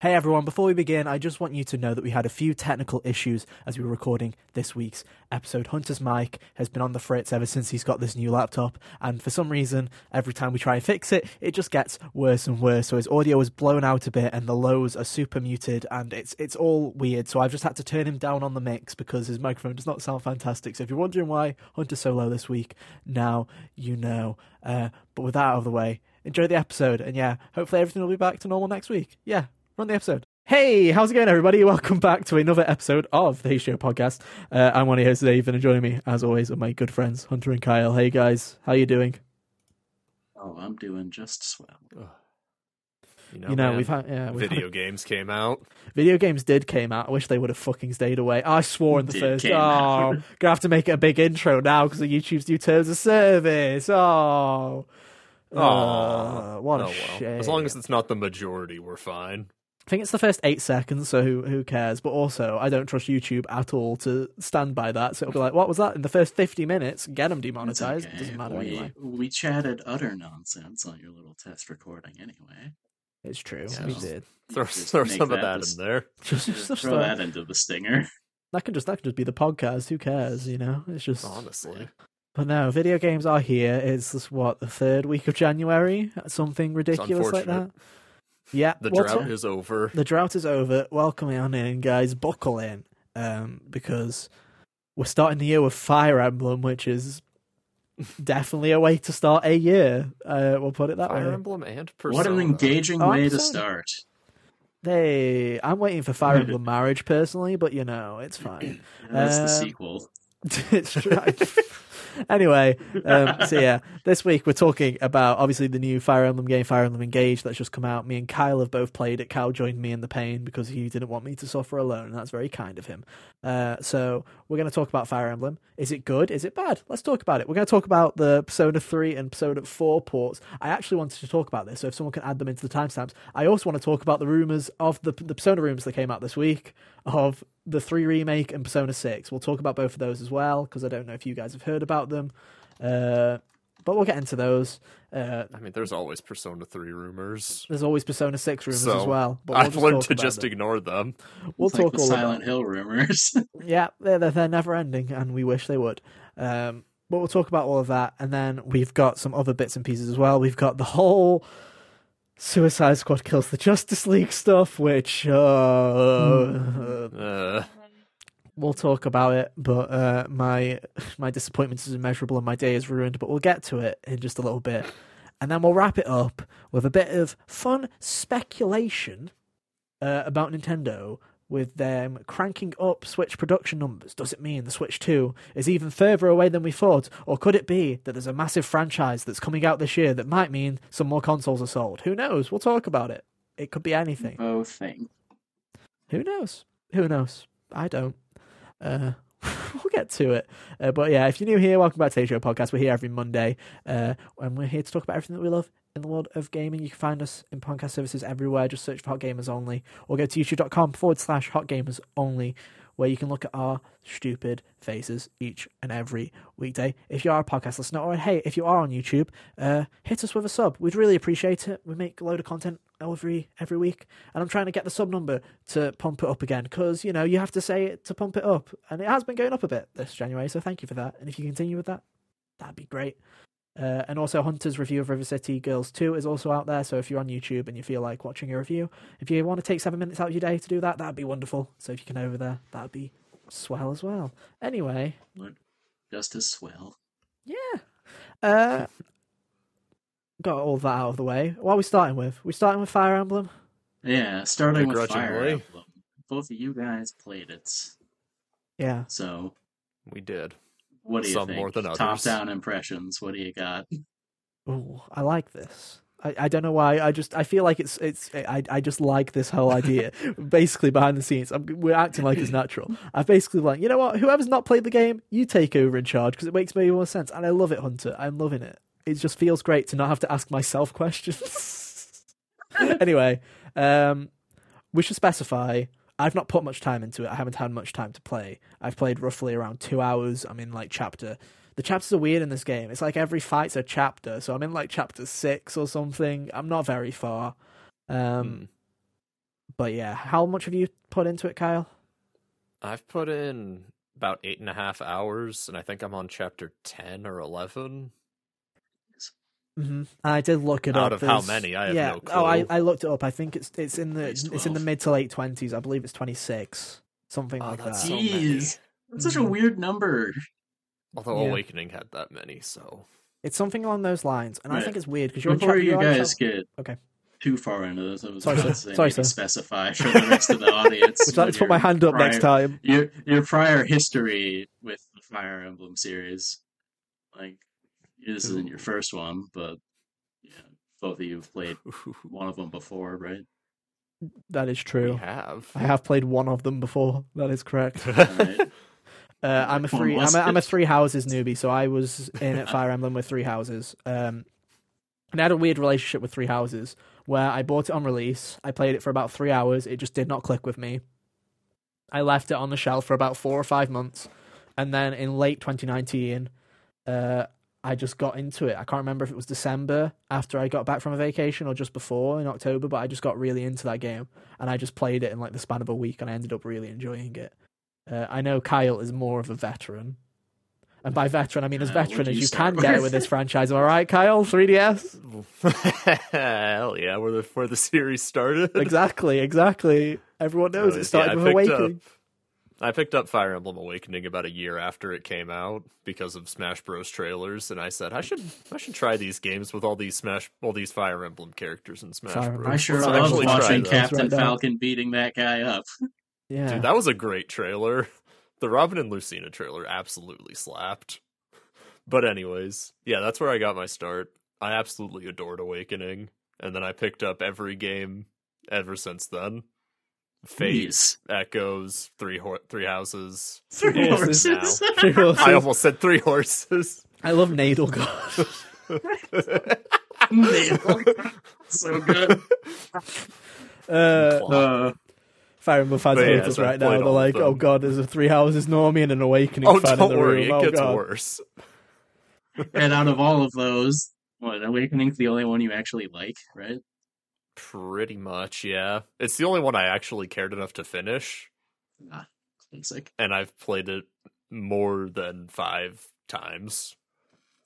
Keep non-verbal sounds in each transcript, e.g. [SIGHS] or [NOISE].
Hey everyone, before we begin, I just want you to know that we had a few technical issues as we were recording this week's episode. Hunter's mic has been on the fritz ever since he's got this new laptop, and for some reason, every time we try and fix it, it just gets worse and worse. So his audio is blown out a bit, and the lows are super muted, and it's it's all weird. So I've just had to turn him down on the mix because his microphone does not sound fantastic. So if you're wondering why Hunter's so low this week, now you know. Uh, but with that out of the way, enjoy the episode, and yeah, hopefully everything will be back to normal next week. Yeah, run the episode. Hey, how's it going, everybody? Welcome back to another episode of the Hey Show podcast. Uh, I'm one of your hosts, Dave, and joining me, as always, are my good friends Hunter and Kyle. Hey, guys, how you doing? Oh, I'm doing just swell. You know, you know, man, we've had yeah, we've video had, games came out. video games did came out. I wish they would have fucking stayed away. I swore in the Did first. came Oh, out. [LAUGHS] gonna have to make it a big intro now because of YouTube's new terms of service. Oh, Aw. Uh, what a oh, well. shame. As long as it's not the majority, we're fine. I think it's the first eight seconds, so who who cares? But also, I don't trust YouTube at all to stand by that. So it'll be like, what was that in the first fifty minutes? Get them demonetized. okay. It doesn't matter we, anyway. we chatted utter nonsense on your little test recording anyway. It's true. Yeah. We did. Throw, throw make some of that that this- in there. [LAUGHS] Just, Just just throw throw- that into the stinger. that can just that can just be the podcast. Who cares? You know, it's just. Honestly, But no, video games are here. It's this, what the third week of January, something ridiculous like that. Unfortunate. Yeah, the well, drought t- is over. the drought is over. Welcome on in, guys. Buckle in, um, because we're starting the year with Fire Emblem, which is definitely a way to start a year. Uh, we'll put it that Fire way. Emblem and Persona. What an engaging Oh, way to Persona. start. They, I'm waiting for Fire [LAUGHS] Emblem Marriage personally, but you know it's fine. That's the Um, sequel. [LAUGHS] it's right. [LAUGHS] [LAUGHS] anyway, um, so yeah, this week we're talking about obviously the new Fire Emblem game, Fire Emblem Engage, that's just come out. Me and Kyle have both played it. Kyle joined me in the pain because he didn't want me to suffer alone, and that's very kind of him. Uh, so we're going to talk about Fire Emblem. Is it good? Is it bad? Let's talk about it. We're going to talk about the Persona 3 and Persona 4 ports. I actually wanted to talk about this, so if someone can add them into the timestamps. I also want to talk about the rumors of the, the Persona rumors that came out this week of the 3 remake and Persona 6. We'll talk about both of those as well, because I don't know if you guys have heard about them. Uh, but we'll get into those. Uh, I mean, there's always Persona 3 rumors. there's always Persona 6 rumors So, as well. But we'll I've just learned to just them. ignore them. We'll It's like talk the all Silent Hill rumors. [LAUGHS] Yeah, they're, they're, they're never ending, and we wish they would. Um, but we'll talk about all of that, and then we've got some other bits and pieces as well. We've got the whole Suicide Squad kills the Justice League stuff, which uh, Uh, we'll talk about it. But uh, my my disappointment is immeasurable, and my day is ruined. But we'll get to it in just a little bit, and then we'll wrap it up with a bit of fun speculation uh, about Nintendo with them cranking up Switch production numbers. Does it mean the Switch 2 is even further away than we thought? Or could it be that there's a massive franchise that's coming out this year that might mean some more consoles are sold? Who knows? We'll talk about it. It could be anything. Both things. Who knows? Who knows? I don't. Uh, [LAUGHS] we'll get to it. Uh, but yeah, if you're new here, welcome back to the Show Podcast. We're here every Monday, uh, and we're here to talk about everything that we love in the world of gaming. You can find us in podcast services everywhere. Just search for Hot Gamers Only, or go to youtube.com forward slash Hot Gamers Only, where you can look at our stupid faces each and every weekday. If you are a podcast listener, or hey, if you are on YouTube, uh, hit us with a sub. We'd really appreciate it. We make a load of content every every week, and I'm trying to get the sub number to pump it up again because you know you have to say it to pump it up, and it has been going up a bit this January. So thank you for that, and if you continue with that, that'd be great. Uh, and also, Hunter's review of River City Girls 2 is also out there. So if you're on YouTube and you feel like watching a review, if you want to take seven minutes out of your day to do that, that'd be wonderful. So if you can over there, that'd be swell as well. Anyway, Just as swell. yeah. Uh, got all that out of the way. What are we starting with? We starting with Fire Emblem? Yeah, starting with Fire Emblem. Both of you guys played it. Yeah. So, we did. What do you Some think? more than others. Top down impressions. What do you got? Ooh, I like this. I, I don't know why. I just I feel like it's it's I I just like this whole idea. [LAUGHS] basically, behind the scenes, I'm, we're acting like it's natural. I basically like you know what? Whoever's not played the game, you take over in charge because it makes way more sense. And I love it, Hunter. I'm loving it. It just feels great to not have to ask myself [LAUGHS] questions. [LAUGHS] anyway, um, we should specify. I've not put much time into it. I haven't had much time to play. I've played roughly around two hours. I'm in like chapter. The chapters are weird in this game. It's like every fight's a chapter. So I'm in like chapter six or something. I'm not very far. Um, mm. But yeah, how much have you put into it, Kyle? I've put in about eight and a half hours, and I think I'm on chapter 10 or 11. Mm-hmm. I did look it Out up. Out of how many? I have yeah. no oh, clue. Oh, I, I looked it up. I think it's it's in the it's, in the mid to late twenties. I believe it's twenty six, something oh, like that. Jeez, so that's such a mm-hmm. weird number. Although yeah. Awakening had that many, so it's something along those lines, and right. I think it's weird because you're before you you guys get okay too far into this. I was sorry, about sir. sorry, sir. specify for the rest of the audience. [LAUGHS] Would you like to put my hand up prior, next time? Your your prior history with the Fire Emblem series, like this isn't your first one, but yeah, both of you have played [LAUGHS] one of them before, right? That is we true. have. I have played one of them before. That is correct. [LAUGHS] Alright. [LAUGHS] Uh, I'm a three. I'm a, I'm a three houses newbie, so I was in at Fire Emblem with three houses. Um, and I had a weird relationship with three houses where I bought it on release. I played it for about three hours. It just did not click with me. I left it on the shelf for about four or five months, and then in late 2019, uh, I just got into it. I can't remember if it was December after I got back from a vacation or just before in October, but I just got really into that game, and I just played it in like the span of a week, and I ended up really enjoying it. Uh, I know Kyle is more of a veteran. And by veteran, I mean as Uh, veteran as you you start can get with? with this franchise. Am I right, Kyle? 3DS? [LAUGHS] Hell yeah, where the where the series started. exactly, exactly. Everyone [LAUGHS] knows Uh, it started yeah, with Awakening. Up, I picked up Fire Emblem Awakening about a year after it came out because of Smash Bros. trailers, and I said I should I should try these games with all these Smash all these Fire Emblem characters in Smash Fire Bros. I sure So Let's love watching. Captain Right now. Falcon beating that guy up. [LAUGHS] Yeah. Dude, that was a great trailer. The Robin and Lucina trailer absolutely slapped. But anyways, yeah, that's where I got my start. I absolutely adored Awakening, and then I picked up every game ever since then. Fate, Echoes, Three Ho- Three Houses. Three Horses. horses. [LAUGHS] Three horses. I almost said Three Horses. I love Nadal God. [LAUGHS] so good. [LAUGHS] Uh, Uh, Fire Emblem fans But hate yeah, us right now. They're all of like, oh god, there's a Three Houses Normie and an Awakening oh, fan in don't the worry, room. it oh gets god. worse. and out of all of those, what Awakening's the only one you actually like, right? Pretty much, yeah. It's the only one I actually cared enough to finish, Ah, classic. and I've played it more than five times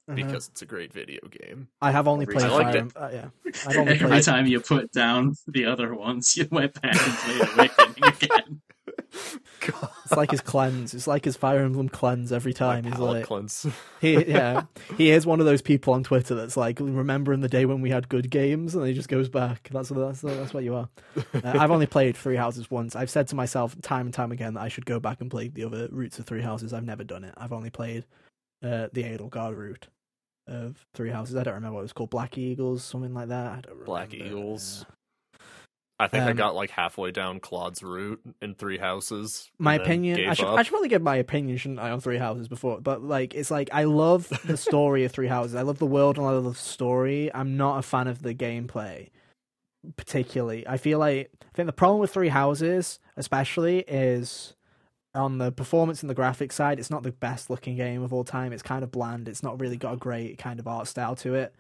Uh-huh. because it's a great video game. I have only played time. I Fire liked Uh, yeah. I've only Every played time you put down the other ones, you went back and played Awakening [LAUGHS] again. God, It's like his cleanse. It's like his Fire Emblem cleanse every time. my He's like, cleanse. he, [LAUGHS] yeah, he is one of those people on Twitter that's like, remembering the day when we had good games, and he just goes back. That's that's that's what you are. Uh, [LAUGHS] I've only played Three Houses once. I've said to myself time and time again that I should go back and play the other routes of Three Houses. I've never done it. I've only played uh, the Edelgard route of Three Houses. I don't remember what it was called. Black Eagles, something like that. I don't Black remember. Eagles. I think I Um, got like halfway down Claude's route in Three Houses. my opinion I should. I should probably give my opinion shouldn't i on three houses before but like it's like i love the story of three houses. I love the world and i love the story. I'm not a fan of the gameplay particularly. I feel like i think the problem with three houses especially is on the performance and the graphics side it's not the best looking game of all time. It's kind of bland. It's not really got a great kind of art style to it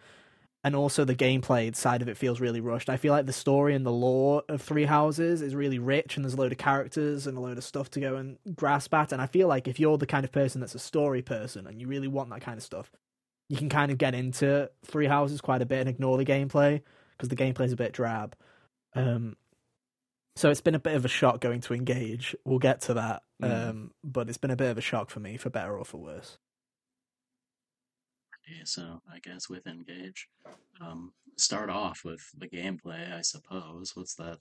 and also the gameplay side of it feels really rushed. I feel like the story and the lore of Three Houses is really rich, and there's a load of characters and a load of stuff to go and grasp at. And I feel like if you're the kind of person that's a story person and you really want that kind of stuff, you can kind of get into Three Houses quite a bit and ignore the gameplay because the gameplay's a bit drab. Um, so it's been a bit of a shock going to engage. We'll get to that, Mm. um, but it's been a bit of a shock for me, for better or for worse. So I guess with Engage, um, start off with the gameplay, I suppose. What's that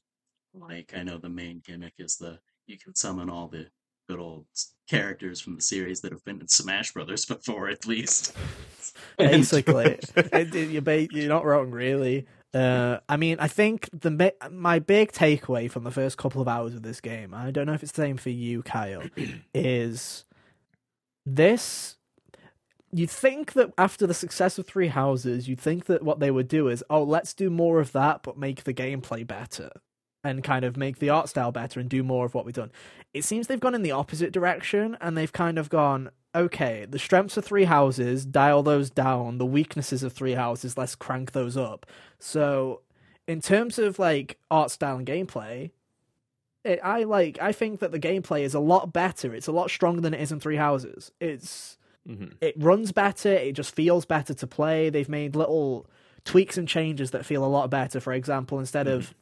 like? I know the main gimmick is the you can summon all the good old characters from the series that have been in Smash Brothers [LAUGHS] before, at least. [LAUGHS] Basically [LAUGHS] you're, not wrong really uh, i mean i think the my big takeaway from the first couple of hours of this game i don't know if it's the same for you kyle [CLEARS THROAT] is this you'd think that after the success of three houses you'd think that what they would do is oh let's do more of that but make the gameplay better and kind of make the art style better and do more of what we've done it seems they've gone in the opposite direction and they've kind of gone okay the strengths of three houses dial those down the weaknesses of three houses let's crank those up so in terms of like art style and gameplay it, I like. I think that the gameplay is a lot better. It's a lot stronger than it is in Three Houses. It's Mhm. it runs better. It just feels better to play. They've made little tweaks and changes that feel a lot better. For example, instead of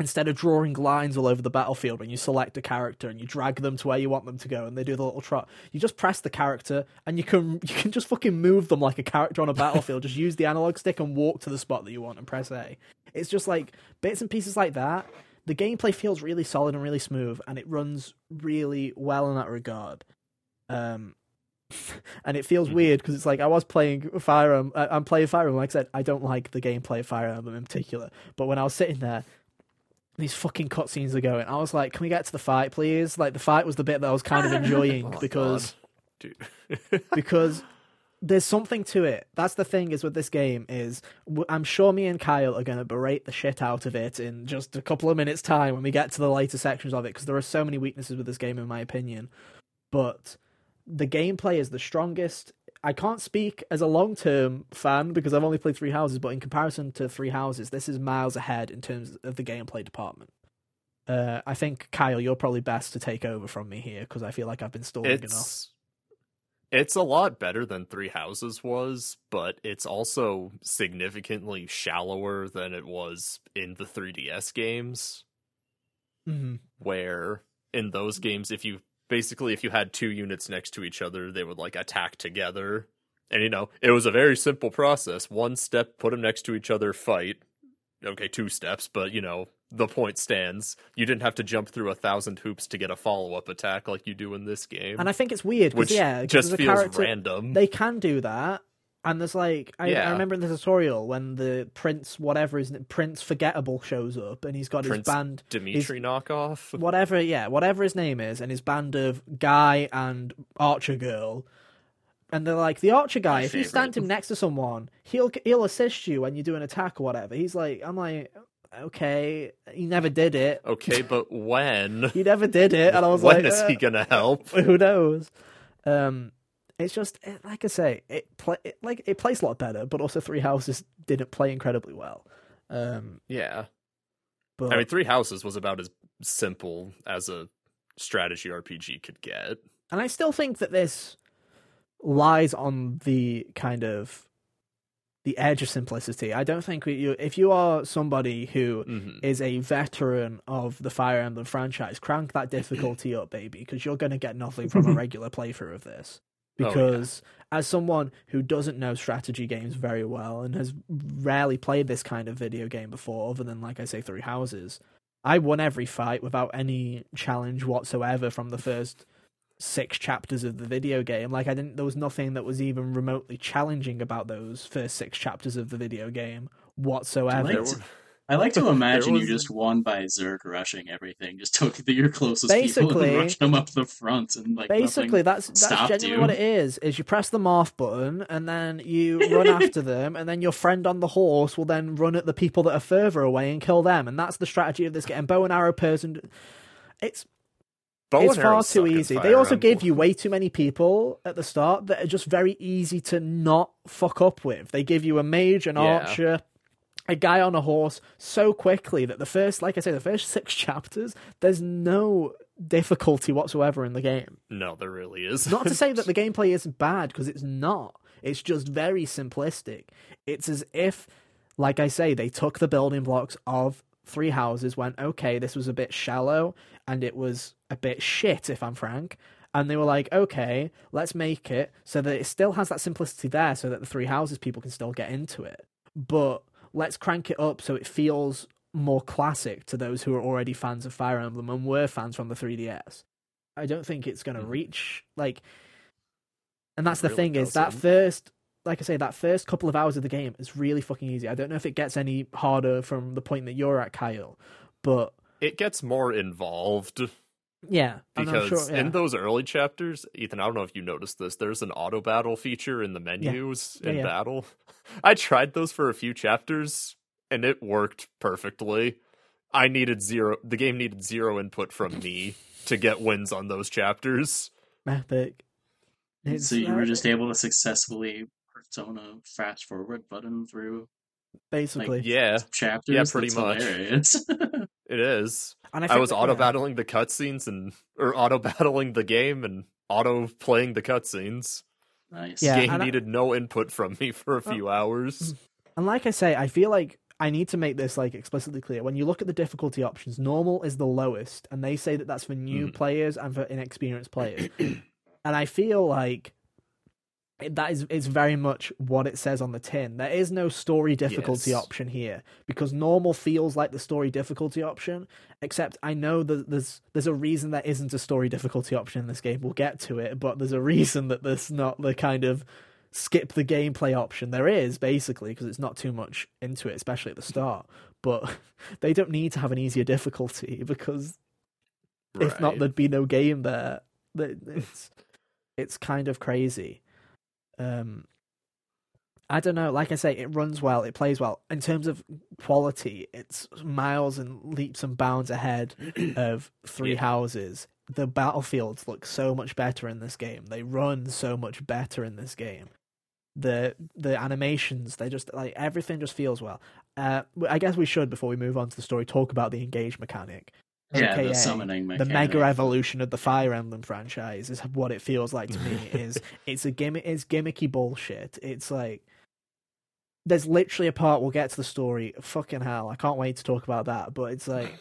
instead of drawing lines all over the battlefield when you select a character and you drag them to where you want them to go and they do the little trot, you just press the character and you can [LAUGHS] you can just fucking move them like a character on a battlefield. just use the analog stick and walk to the spot that you want and press A. It's just like bits and pieces like that. The gameplay feels really solid and really smooth, and it runs really well in that regard. Um, [LAUGHS] and it feels Mhm. weird because it's like I was playing Fire Emblem. I- I'm playing Fire Emblem. Like I said, I don't like the gameplay of Fire Emblem in particular. But when I was sitting there, these fucking cutscenes are going. I was like, "Can we get to the fight, please?" Like the fight was the bit that I was kind of [LAUGHS] enjoying Oh because [LAUGHS] because there's something to it. That's the thing is with this game is I'm sure me and Kyle are going to berate the shit out of it in just a couple of minutes time when we get to the later sections of it because there are so many weaknesses with this game in my opinion. But the gameplay is the strongest. I can't speak as a long-term fan because I've only played Three Houses, but in comparison to Three Houses, this is miles ahead in terms of the gameplay department. Uh, I think Kyle, you're probably best to take over from me here because I feel like I've been stalling enough. it's it's a lot better than Three Houses was, but it's also significantly shallower than it was in the 3DS games. hmm Where in those games, if you basically if you had two units next to each other, they would like attack together. And you know, it was a very simple process. One step, put them next to each other, fight. Okay, two steps, but you know, the point stands. You didn't have to jump through a thousand hoops to get a follow up attack like you do in this game. And I think it's weird because yeah, just feels character, random. They can do that, and there's like I, I remember in the tutorial when the Prince whatever is Prince Forgettable shows up and he's got Prince his band Dimitri knockoff. whatever yeah whatever his name is and his band of guy and Archer girl. And they're like the Archer guy. My if you stand him next to someone, he'll he'll assist you when you do an attack or whatever. He's like, I'm like, okay. He never did it. Okay, but when? He never did it, and I was when like, is he uh, gonna help? [LAUGHS] who knows? Um, it's just it, like I say, it play it, like it plays a lot better, but also Three Houses didn't play incredibly well. Um, Yeah, but I mean, Three Houses was about as simple as a strategy RPG could get. and I still think that this lies on the kind of the edge of simplicity. I don't think we, you, if you are somebody who hmm is a veteran of the Fire Emblem franchise, crank that [LAUGHS] difficulty up, baby, because you're going to get nothing from a [LAUGHS] regular playthrough of this. Oh, yeah. Because as someone who doesn't know strategy games very well and has rarely played this kind of video game before, other than, like I say, Three Houses, I won every fight without any challenge whatsoever from the first six chapters of the video game. Like I didn't there was nothing that was even remotely challenging about those first six chapters of the video game whatsoever. Like There to- were- I like to [LAUGHS] imagine you just won by Zerg rushing everything. Just took the, your closest people and [LAUGHS] rushed them up the front, and like Basically, that's that's stopped genuinely you. what it is. Is you press the morph button and then you run [LAUGHS] after them, and then your friend on the horse will then run at the people that are further away and kill them, and that's the strategy of this game. Bow and arrow person, it's Bow it's far too easy. They Fire also give you way too many people at the start that are just very easy to not fuck up with. They give you a mage, an Yeah. archer, a guy on a horse so quickly that the first, like I say, the first six [LAUGHS] chapters, there's no difficulty whatsoever in the game. No, there really is. Not to say that the [LAUGHS] gameplay isn't bad, because it's not. It's just very simplistic. It's as if, like I say, they took the building blocks of Three Houses, went, okay, this was a bit shallow, and it was a bit shit, if I'm frank. And they were like, okay, let's make it so that it still has that simplicity there, so that the Three Houses people can still get into it. But let's crank it up so it feels more classic to those who are already fans of Fire Emblem and were fans from the 3DS. I don't think it's going to Mhm. reach like and that's the Really thing is that first like I say that first couple of hours of the game is really fucking easy. I don't know if it gets any harder from the point that you're at Kyle, but it gets more involved yeah, because sure, yeah. in those early chapters, Ethan, I don't know if you noticed this. There's an auto battle feature in the menus Yeah, in yeah. battle. [LAUGHS] I tried those for a few chapters and it worked perfectly. I needed zero. The game needed zero input from me [LAUGHS] to get wins on those chapters. epic. It's, So you were just able to successfully persona fast forward button through basically Yeah, chapters. Yeah, pretty That's much. [LAUGHS] Hilarious. It is. And I, I, was that- auto yeah. battling the cutscenes and or auto battling the game and auto playing the cutscenes. Nice. Yeah, game and I- needed no input from me for a Oh. few hours. And like I say, I feel like I need to make this like explicitly clear. When you look at the difficulty options, normal is the lowest, and they say that that's for new Mhm. players and for inexperienced players. [CLEARS THROAT] and I feel like that is is very much what it says on the tin. There is no story difficulty Yes. option here because normal feels like the story difficulty option. Except I know that there's there's a reason there isn't a story difficulty option in this game. We'll get to it, but there's a reason that there's not the kind of skip the gameplay option. There is basically because it's not too much into it, especially at the start. But [LAUGHS] they don't need to have an easier difficulty [LAUGHS] because if not, there'd be no game there. It's it's kind of crazy. Um, I don't know. Like I say, it runs well, it plays well. In terms of quality, it's miles and leaps and bounds ahead [CLEARS THROAT] of Three Yeah. Houses. The battlefields look so much better in this game. They run so much better in this game. The the animations, they just like everything just feels well. Uh, I guess we should before we move on to the story talk about the engage mechanic. Yeah, AKA the summoning the mechanic. mega evolution of the Fire Emblem franchise is what it feels like to me. is [LAUGHS] it's a gimmick, it's gimmicky bullshit. It's like there's literally a part we'll get to the story. Fucking hell, I can't wait to talk about that. But it's like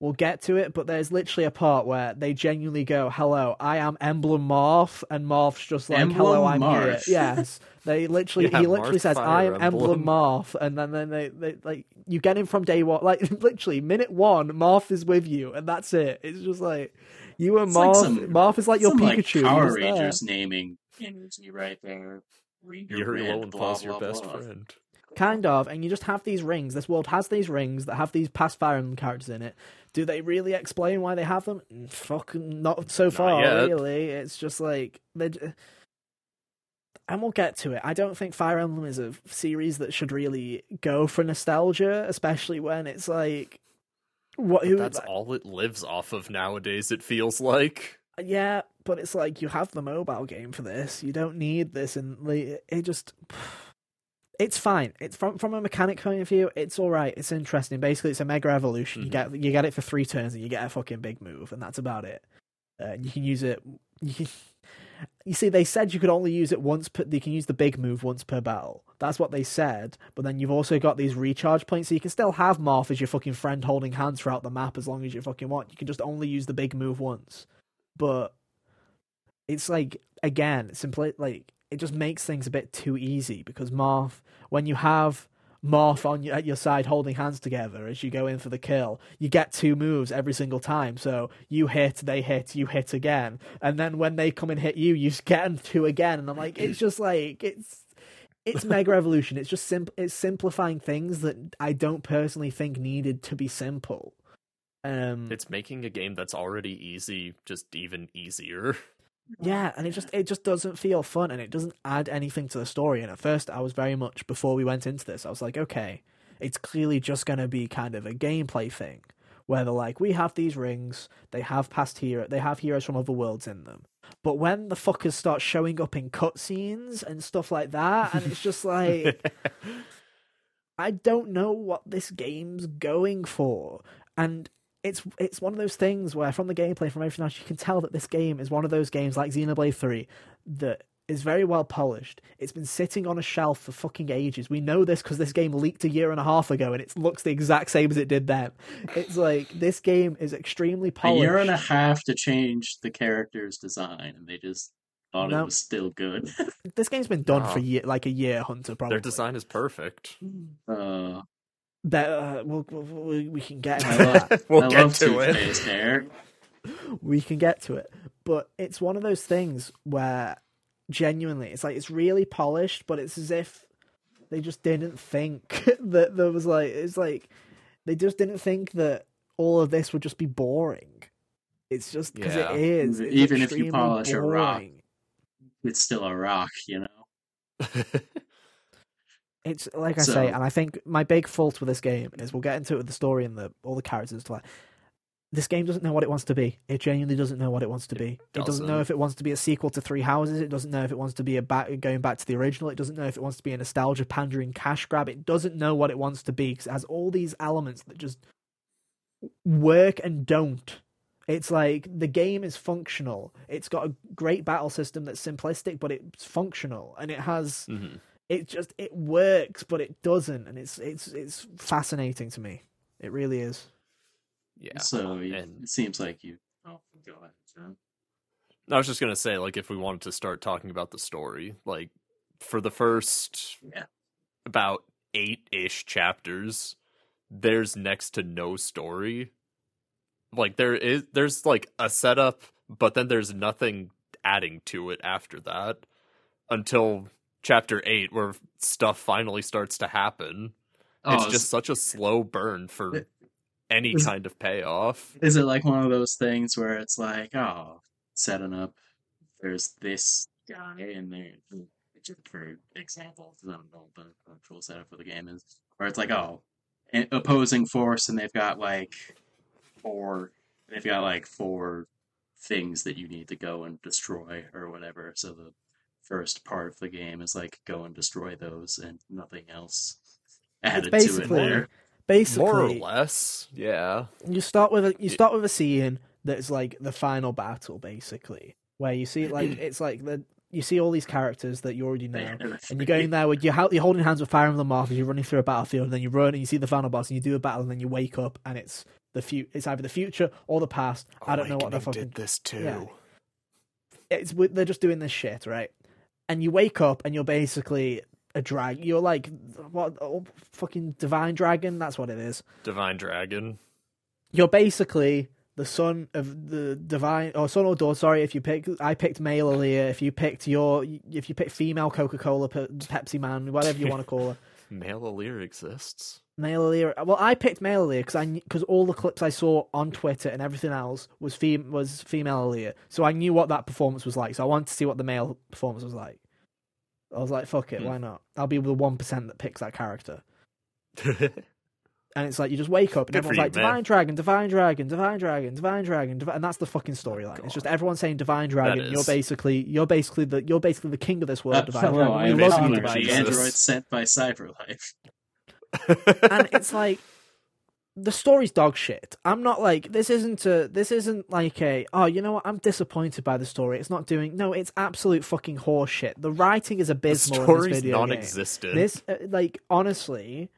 we'll get to it. But there's literally a part where they genuinely go, "Hello, I am Emblem Marth," and Marth's just like, "Hello, I'm Emblem here." Yes, they literally Yeah, he literally Marth says, "I am Emblem Emblem." Marth," and then then they, they like you get him from day one, like [LAUGHS] literally minute one, Marth is with you, and that's it. It's just like you and It's like Marth. some- Marth is like your Some, Pikachu. Like Power He's there. Rangers naming energy right there. Read your Yuri red, Lowenthal blah, is your blah, best blah. Friend. Kind of, and you just have these rings. This world has these rings that have these past Fire Emblem characters in it. Do they really explain why they have them? Mm, Fucking not so far, really. It's just like they. And we'll get to it. I don't think Fire Emblem is a series that should really go for nostalgia, especially when it's like, what? Who? That's all it lives off of nowadays. It feels like. Yeah, but it's like you have the mobile game for this. You don't need this, and it just [SIGHS] it's fine. It's from from a mechanic point of view, it's all right. It's interesting. Basically, it's a mega evolution. You Mhm. get you get it for three turns, and you get a fucking big move, and that's about it. Uh, you can use it. You, can, you see, they said you could only use it once. Per, you can use the big move once per battle. That's what they said. But then you've also got these recharge points, so you can still have Marth as your fucking friend holding hands throughout the map as long as you fucking want. You can just only use the big move once but it's like again simply like it just makes things a bit too easy because Marth when you have Marth on your, at your side holding hands together as you go in for the kill you get two moves every single time. So you hit they hit you hit again. And then when they come and hit you you get them two again. And I'm like it's just like it's it's [LAUGHS] mega evolution. It's just sim- it's simplifying things that I don't personally think needed to be simple. Um It's making a game that's already easy just even easier. [LAUGHS] Yeah, and it just it just doesn't feel fun and it doesn't add anything to the story. And at first I was very much before we went into this, I was like, okay, it's clearly just gonna be kind of a gameplay thing. Where they're like, we have these rings, they have past hero they have heroes from other worlds in them. But when the fuckers start showing up in cutscenes and stuff like that, and it's just like [LAUGHS] I don't know what this game's going for. And it's it's one of those things where from the gameplay, from everything else, you can tell that this game is one of those games like Xenoblade 3 that is very well polished. It's been sitting on a shelf for fucking ages. We know this because this game leaked a year and a half ago and it looks the exact same as it did then. It's like this game is extremely polished. A polished. year and a half to change the character's design, and they just thought No. it was still good. This game's been done for year, like a year, Hunter. Probably Their design is perfect. uh, That, uh, we'll, we'll, we we can get into that. we'll I get love to it. Hair. we can get to it. But it's one of those things where genuinely it's like it's really polished, but it's as if they just didn't think [LAUGHS] that there was like it's like they just didn't think that all of this would just be boring. It's just because Yeah. it is. It's Even if you extremely polish a rock. It's still a rock, you know. [LAUGHS] It's like I So- say, and I think my big fault with this game is we'll get into it with the story and the all the characters and stuff. Like, this game doesn't know what it wants to be. It genuinely doesn't know what it wants to be. It doesn't know doesn't. if it wants to be a sequel to Three Houses. It doesn't know if it wants to be a back going back to the original. It doesn't know if it wants to be a nostalgia pandering cash grab. It doesn't know what it wants to be because it has all these elements that just work and don't. It's like the game is functional. It's got a great battle system that's simplistic, but it's functional, and it has hmm it just it works, but it doesn't, and it's it's it's fascinating to me. It really is. Yeah. So y- and- it seems like you. Oh, go ahead. John. I was just gonna say, like, if we wanted to start talking about the story, like, for the first Yeah. about eight ish chapters, there's next to no story. Like there is there's like a setup, but then there's nothing adding to it after that until chapter eight where stuff finally starts to happen. Oh, it's Oh, just such a slow burn for It- any is- kind of payoff. Is it like one of those things where it's like, oh, setting up, there's this guy in there, just for example, 'cause I don't know what the actual setup for the game is, where it's like, oh, opposing force, and they've got like four, they've got like four things that you need to go and destroy or whatever. So the first part of the game is like go and destroy those, and nothing else added to it basically- there. Basically, More or less, yeah. you start with a you start with a scene that's like the final battle, basically, where you see like [CLEARS THROAT] it's like the you see all these characters that you already know, and you're going there with you're, you're holding hands with Fire Emblem Marth as you're running through a battlefield, and then you run and you see the final boss, and you do a battle, and then you wake up, and it's the fu- It's either the future or the past. I don't know what the Awakening fucking did this too. yeah. it's they're just doing this shit, right? And you wake up and you're basically a drag. You're like what oh, fucking divine dragon. That's what it is. Divine Dragon. You're basically the son of the divine or son or daughter. Sorry, if you pick, I picked male Aaliyah. If you picked your, if you picked female Coca Cola, Pepsi Man, whatever you want to call her. [LAUGHS] Male Alear exists. Male Aaliyah. Well, I picked male Aaliyah because I because all the clips I saw on Twitter and everything else was fem- was female Aaliyah, so I knew what that performance was like. So I wanted to see what the male performance was like. I was like, "Fuck it, Hmm. why not?" I'll be the one percent that picks that character. [LAUGHS] And it's like you just wake up and Good everyone's you, like man. Divine Dragon, Divine Dragon, Divine Dragon, Divine Dragon, Divi-" and that's the fucking storyline. it's just everyone saying Divine Dragon. You're basically you're basically the you're basically the king of this world, Uh, Divine hello, Dragon. I am love you, Connor, Divine the android sent by CyberLife. and it's like the story's dog shit. I'm not like this isn't a this isn't like a oh you know what I'm disappointed by the story. It's not doing no. It's absolute fucking horse shit. The writing is the abysmal in this story's video non-existent. This uh, like honestly,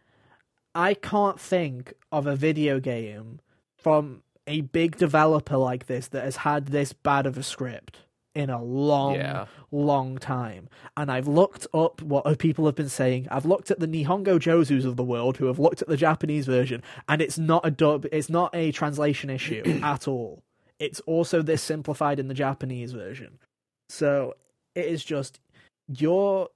I can't think of a video game from a big developer like this that has had this bad of a script in a long, Yeah. long time. And I've looked up what uh, people have been saying. I've looked at the Nihongo Joshus of the world who have looked at the Japanese version, and it's not a dub. It's not a translation issue [CLEARS THROAT] at all. It's also this simplified in the Japanese version. So it is just you're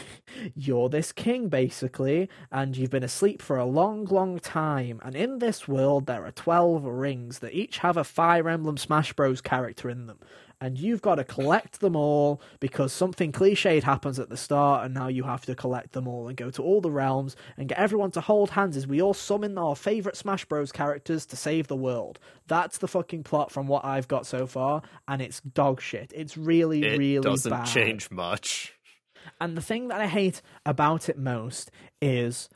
[LAUGHS] you're this king basically and you've been asleep for a long long time and in this world there are 12 rings that each have a fire emblem smash bros character in them and you've got to collect them all because something cliched happens at the start and now you have to collect them all and go to all the realms and get everyone to hold hands as we all summon our favorite smash bros characters to save the world that's the fucking plot from what i've got so far and it's dog shit it's really it really doesn't bad change much. and the thing that I hate about it most is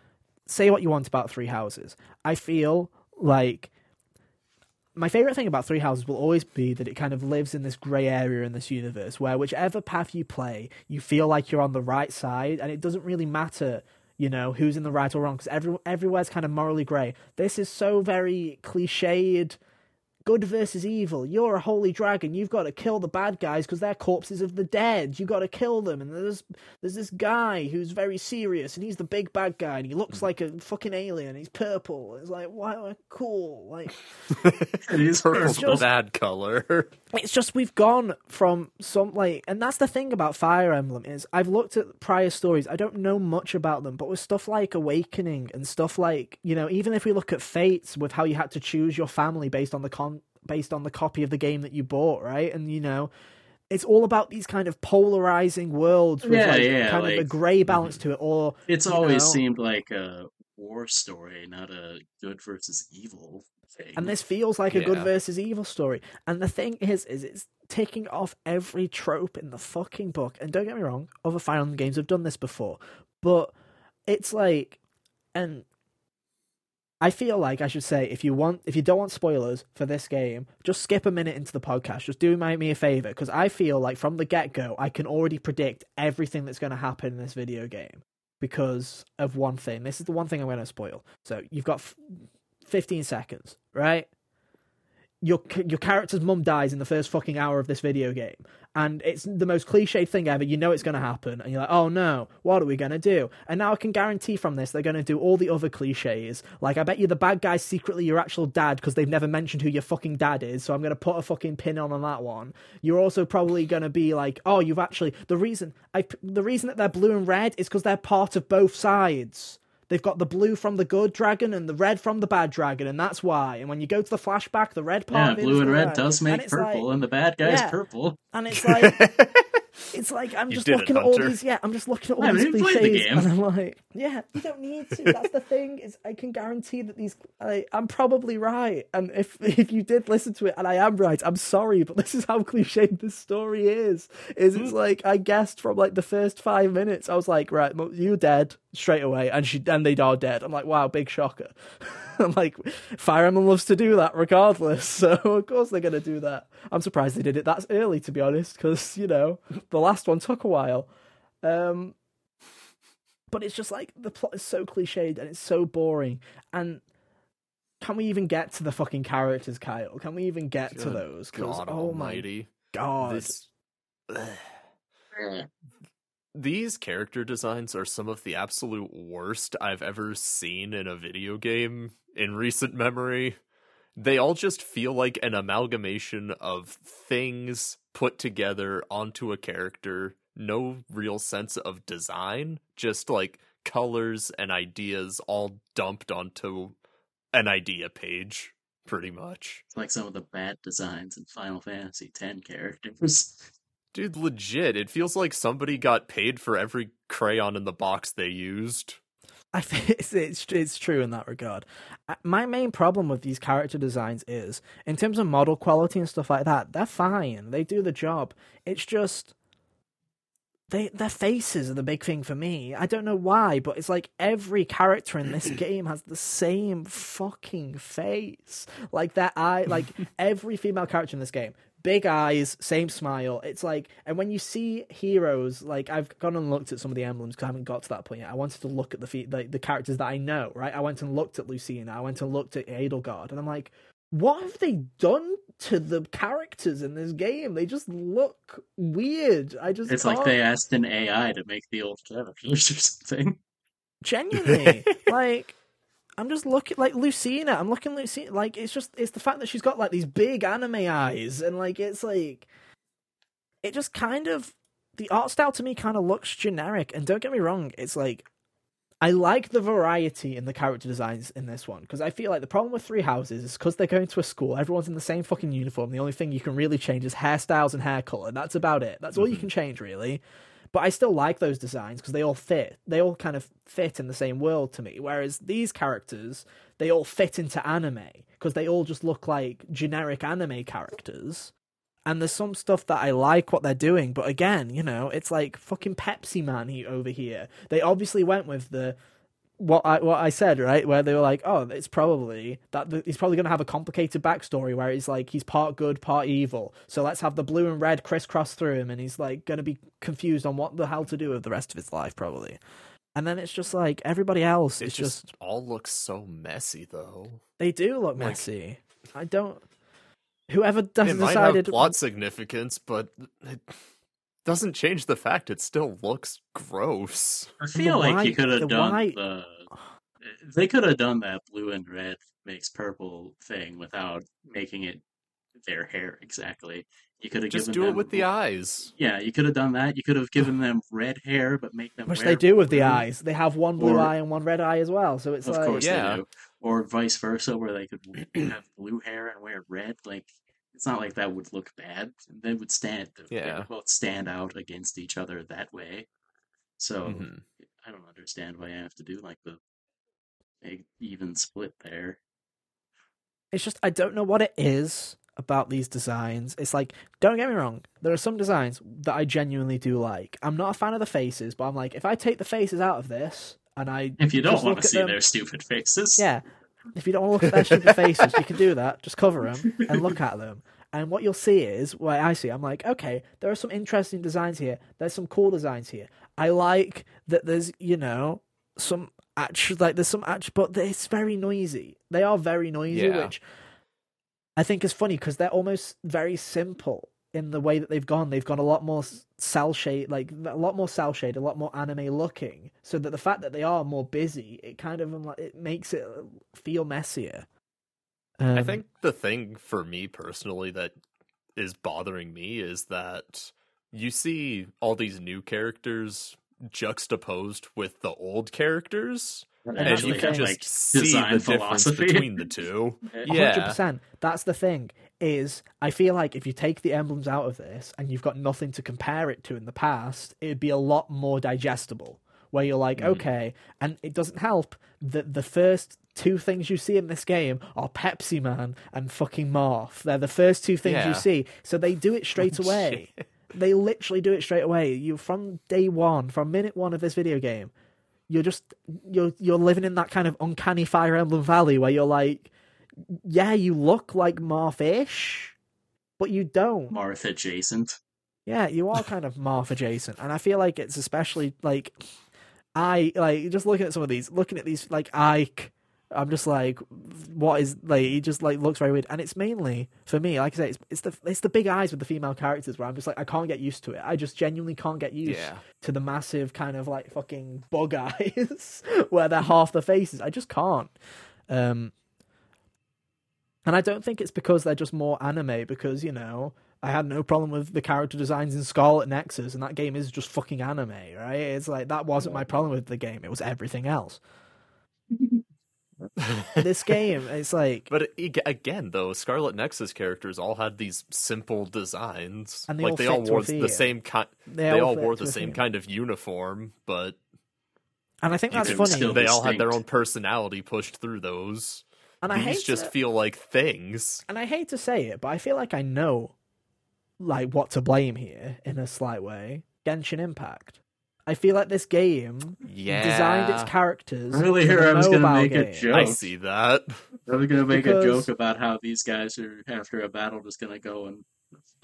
say what you want about Three Houses. I feel like my favorite thing about Three Houses will always be that it kind of lives in this gray area in this universe where whichever path you play, you feel like you're on the right side and it doesn't really matter you know who's in the right or wrong because every, everywhere's kind of morally gray. This is so very cliched good versus evil. You're a holy dragon. You've got to kill the bad guys because they're corpses of the dead. You've got to kill them. And there's there's this guy who's very serious, and he's the big bad guy, and he looks like a fucking alien. He's purple. It's like wow, cool. Like [LAUGHS] It is Purple's purple. the bad color. [LAUGHS] it's just we've gone from some like, and that's the thing about Fire Emblem is I've looked at prior stories. I don't know much about them, but with stuff like Awakening and stuff like you know, even if we look at Fates with how you had to choose your family based on the con based on the copy of the game that you bought, right? And you know, it's all about these kind of polarizing worlds with Yeah, like yeah, kind of a gray mm-hmm. balance to it, or It's always know. seemed like a war story, not a good versus evil thing. and this feels like a good versus evil story. And the thing is, is it's taking off every trope in the fucking book. And don't get me wrong, other Fire Emblem games have done this before, but it's like, and I feel like I should say if you want if you don't want spoilers for this game, just skip a minute into the podcast. Just do my, me a favor because I feel like from the get go I can already predict everything that's going to happen in this video game because of one thing. This is the one thing I'm going to spoil. So you've got f- 15 seconds, right? Your your character's mum dies in the first fucking hour of this video game, and it's the most cliched thing ever. You know it's going to happen, and you're like, "Oh no, what are we going to do?" And now I can guarantee from this they're going to do all the other cliches. Like I bet you the bad guy's secretly your actual dad because they've never mentioned who your fucking dad is. So I'm going to put a fucking pin on on that one. You're also probably going to be like, "Oh, you've actually the reason I the reason that they're blue and red is because they're part of both sides." They've got the blue from the good dragon and the red from the bad dragon, and that's why. And when you go to the flashback, the red part Yeah, blue is and red red. does make it's purple, like- and the bad guy's Yeah. purple. and it's like [LAUGHS] it's like I'm You just did it, looking at all these. Yeah, I'm just looking at all I these haven't even played the cliches, game. and I'm like, yeah, you don't need to. That's the thing is, I can guarantee that these. I, I'm probably right, and if [LAUGHS] if you did listen to it, and I am right, I'm sorry, but this is how cliched this story is. Is Hmm. it's like I guessed from like the first five minutes, I was like, right, well, you dead straight away, and she and they are dead. I'm like, wow, big shocker. [LAUGHS] I'm like, Fire Emblem loves to do that regardless, [LAUGHS] so of course they're gonna do that. I'm surprised they did it that early, to be honest, because you know the last one took a while. Um, but it's just like the plot is so cliched and it's so boring. And can we even get to the fucking characters, Kyle? Can we even get to those? those? 'Cause, God oh my Almighty! god! This, [SIGHS] [SIGHS] these character designs are some of the absolute worst I've ever seen in a video game in recent memory. They all just feel like an amalgamation of things put together onto a character. No real sense of design, just like colors and ideas all dumped onto an idea page, pretty much. It's like some of the bad designs in Final Fantasy X characters. [LAUGHS] Dude, legit, it feels like somebody got paid for every crayon in the box they used. I think [LAUGHS] it's, it's it's true in that regard. Uh, My main problem with these character designs is, in terms of model quality and stuff like that, they're fine. They do the job. It's just they their faces are the big thing for me. I don't know why, but it's like every character in this [CLEARS THROAT] game has the same fucking face. Like their eye, like [LAUGHS] every female character in this game, big eyes, same smile. It's like, and when you see heroes, like I've gone and looked at some of the emblems because I haven't got to that point yet. I wanted to look at the fe- the, the characters that I know. Right, I went and looked at Lucina. I went and looked at Edelgard, and I'm like, what have they done to the characters in this game? They just look weird. I just It's like can't- they asked an AI to make the old characters or something. genuinely [LAUGHS] like i'm just looking like lucina i'm looking lucina like it's just it's the fact that she's got like these big anime eyes and like it's like it just kind of the art style to me kind of looks generic and don't get me wrong it's like i like the variety in the character designs in this one because i feel like the problem with three houses is because they're going to a school everyone's in the same fucking uniform the only thing you can really change is hairstyles and hair color that's about it that's all you Mhm. can change really but I still like those designs because they all fit. They all kind of fit in the same world to me. Whereas these characters, they all fit into anime because they all just look like generic anime characters. And there's some stuff that I like what they're doing, but again, you know, it's like fucking Pepsi Man over here. They obviously went with the what I what I said right, where they were like, oh, it's probably that the, he's probably going to have a complicated backstory where he's like he's part good, part evil. So let's have the blue and red crisscross through him, and he's like going to be confused on what the hell to do with the rest of his life, probably. And then it's just like everybody else It is just, just all looks so messy, though. they do look like- messy. I don't. Whoever does It might decided have plot significance, but it doesn't change the fact it still looks gross. I feel like you white- could the have done white- the. [SIGHS] They could have done that blue and red makes purple thing without making it their hair exactly. You could have Just given do it with the eyes. Yeah, you could have done that. You could have given them red hair, but make them which wear they do with the eyes. They have one blue Or- eye and one red eye as well. So it's Of like course Yeah. they do. Or vice versa, where they could have blue hair and wear red. Like it's not like that would look bad. They would stand. They Yeah. both stand out against each other that way. So Mhm. I don't understand why I have to do like the big even split there. it's just I don't know what it is about these designs. It's like don't get me wrong, there are some designs that I genuinely do like. I'm not a fan of the faces, but I'm like if I take the faces out of this and I If you don't want to see them. their stupid faces, yeah, If you don't want to look at their stupid [LAUGHS] faces, you can do that. Just cover them and look at them. And what you'll see is, what I see, I'm like, okay, there are some interesting designs here. There's some cool designs here. I like that there's, you know, some actual, like, there's some actual, but it's very noisy. They are very noisy, Yeah. which I think is funny because they're almost very simple in the way that they've gone. They've gone a lot more cell shade, like a lot more cell shade, a lot more anime looking. So that the fact that they are more busy, it kind of um, it makes it feel messier. I Um, think the thing for me personally that is bothering me is that you see all these new characters juxtaposed with the old characters, And And and that's you the can thing. just see design the difference between the two. hundred Yeah, percent. That's the thing. Is I feel like if you take the emblems out of this and you've got nothing to compare it to in the past, it'd be a lot more digestible. Where you're like, Mm-hmm. okay, and it doesn't help that the first two things you see in this game are Pepsi Man and fucking Morph. They're the first two things Yeah. you see, so they do it straight [LAUGHS] away. They literally do it straight away. You from day one, from minute one of this video game, you're just you're you're living in that kind of uncanny Fire Emblem Valley where you're like, yeah, you look like Marfish, but you don't. Marth adjacent. Yeah, you are kind of Marth adjacent, and I feel like it's especially like I like just looking at some of these, looking at these like Ike. I'm just like, what is like? He just like looks very weird, and it's mainly for me. Like I say, it's, it's the it's the big eyes with the female characters where I'm just like, I can't get used to it. I just genuinely can't get used yeah. to the massive kind of like fucking bug [LAUGHS] eyes where they're half the faces. I just can't. Um, and I don't think it's because they're just more anime. Because you know, I had no problem with the character designs in Scarlet Nexus, and that game is just fucking anime, right? It's like that wasn't my problem with the game. It was everything else. [LAUGHS] [LAUGHS] This game, it's like, But ag- again, though, Scarlet Nexus characters all had these simple designs. And they like all they fit all to a wore theme. the same kind. they, They all fit wore the same theme. kind of uniform, but and I think that's funny. still- they all had their own personality pushed through those. and I These hate just to- feel like things. and I hate to say it, but I feel like I know like what to blame here in a slight way. Genshin Impact. I feel like this game Yeah, designed its characters. Earlier, for the I was gonna mobile make a joke. I see that. I was gonna make Because- a joke about how these guys are after a battle just gonna go and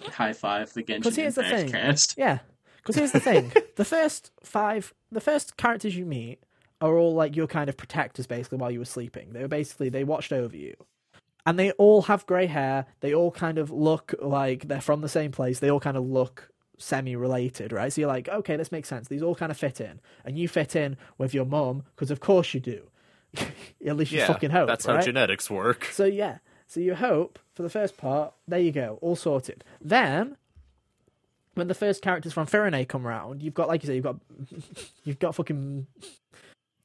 high five the Genshin 'Cause here's the thing. cast. Yeah, because here's the thing: [LAUGHS] the first five, the first characters you meet are all like your kind of protectors, basically, while you were sleeping. They were basically they watched over you, and they all have grey hair. They all kind of look like they're from the same place. They all kind of look semi-related, right? So you're like, okay, this makes sense. These all kind of fit in, and you fit in with your mom because, of course, you do. [LAUGHS] At least you Yeah, fucking hope. that's how genetics work. So yeah, so you hope for the first part. There you go, all sorted. Then, when the first characters from Firene come around, you've got like you say, you've got [LAUGHS] you've got fucking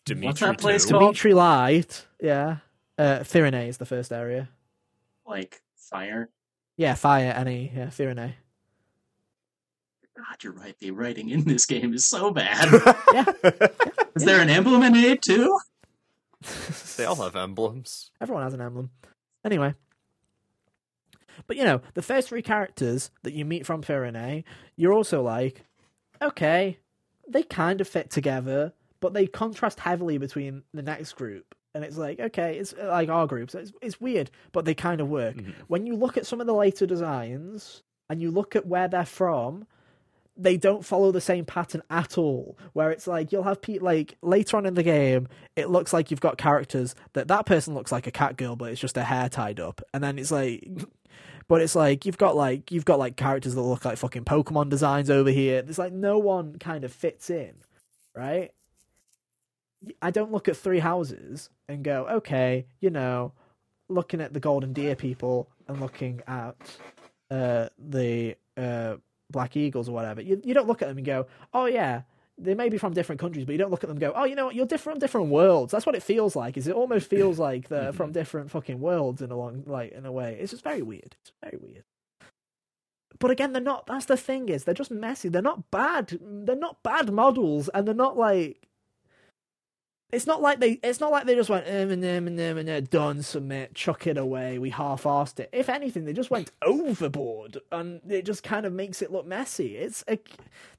Dimitri What's that place too. called? Dimitri Light. Yeah, uh, Firene is the first area. Like fire. Yeah, Fire Any. Yeah, Firene. God, you're right. The writing in this game is so bad. [LAUGHS] [LAUGHS] Yeah, is there an emblem in it too? [LAUGHS] they all have emblems. Everyone has an emblem. Anyway. But you know, the first three characters that you meet from Firene, you're also like, okay, they kind of fit together, but they contrast heavily between the next group. And it's like, okay, it's like our group, so it's, it's weird, but they kind of work. Mhm. When you look at some of the later designs and you look at where they're from, they don't follow the same pattern at all. Where it's like you'll have people like later on in the game, it looks like you've got characters that that person looks like a cat girl, but it's just her hair tied up, and then it's like, [LAUGHS] but it's like you've got like you've got like characters that look like fucking Pokemon designs over here. There's like no one kind of fits in, right? I don't look at three houses and go, okay, you know, looking at the Golden Deer people and looking at uh, the uh, Black Eagles or whatever, you you don't look at them and go, oh yeah, they may be from different countries, but you don't look at them and go, oh, you know what, you're different from different worlds. That's what it feels like. Is it almost feels [LAUGHS] like they're from mm-hmm. different fucking worlds in a long like in a way. It's just very weird. It's very weird. But again, they're not. That's the thing is they're just messy. They're not bad. They're not bad models, and they're not like it's not like they it's not like they just went um, and um, and um, and uh, done submit chuck it away. We half-assed it. If anything they just went overboard and it just kind of makes it look messy. It's a,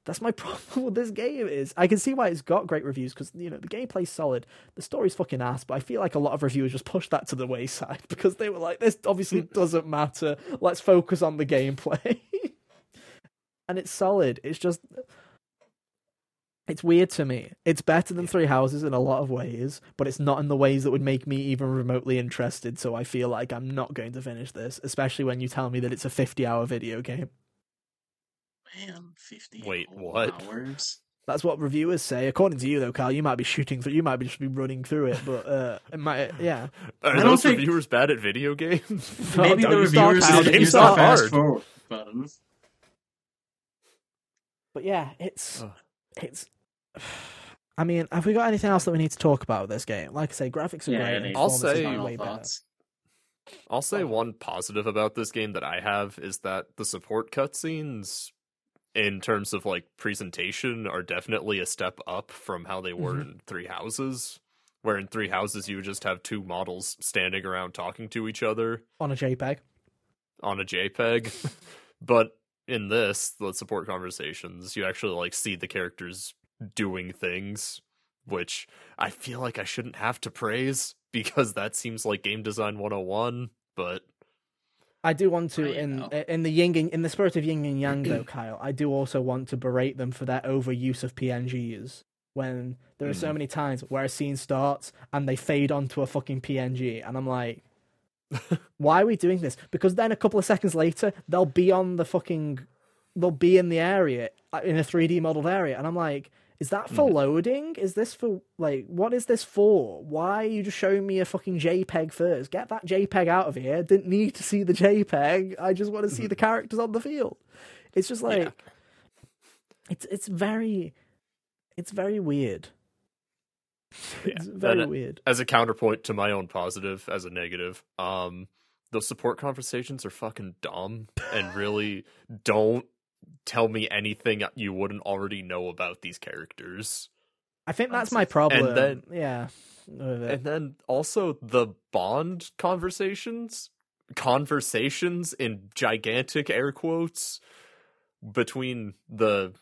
that's my [LAUGHS] problem with this game is i can see why it's got great reviews because you know the gameplay's solid. The story's fucking ass but i feel like a lot of reviewers just pushed that to the wayside [LAUGHS] because they were like this obviously doesn't matter. Let's focus on the gameplay. [LAUGHS] And it's solid. It's just it's weird to me. It's better than Three Houses in a lot of ways, but it's not in the ways that would make me even remotely interested. So I feel like I'm not going to finish this, especially when you tell me that it's a 50 hour video game. Man, fifty. Wait, what? Hours. That's what reviewers say. According to you, though, Carl, you might be shooting through. You might be just be running through it, but uh, it might. [LAUGHS] Yeah. Are don't those think- reviewers bad at video games? [LAUGHS] Maybe Don't the you start, reviewers Kyle, didn't don't you use start. hard. fast forward button. But yeah, it's Ugh. It's. [SIGHS] I mean, have we got anything else that we need to talk about with this game? Like I say, graphics are Yeah, great. I'll say- way, better. I'll say one positive about this game that I have is that the support cutscenes, in terms of like presentation, are definitely a step up from how they were Mhm. in Three Houses. Where in Three Houses you would just have two models standing around talking to each other on a JPEG. on a JPEG. [LAUGHS] but in this, the support conversations, you actually like see the characters doing things, which I feel like I shouldn't have to praise [LAUGHS] because that seems like game design 101, but I do want to Oh, yeah. in in the yin and, in the spirit of yin and [CLEARS THROAT] yang though, Kyle. I do also want to berate them for their overuse of PNGs. When there are so Mm. many times where a scene starts and they fade onto a fucking PNG, and I'm like, why are we doing this? Because then a couple of seconds later they'll be on the fucking, they'll be in the area uh, in a 3D modeled area, and I'm like, is that for Mhm. loading? Is this for like what is this for? Why are you just showing me a fucking JPEG first? Get that JPEG out of here. Didn't need to see the JPEG. I just want to see the characters on the field. It's just like yeah. it's it's very it's very weird. [LAUGHS] Yeah, It's very and weird. as a counterpoint to my own positive as a negative, um, those support conversations are fucking dumb and really don't tell me anything you wouldn't already know about these characters. I think that's my problem. then- yeah. with it. And then also the Bond conversations, conversations in gigantic air quotes between the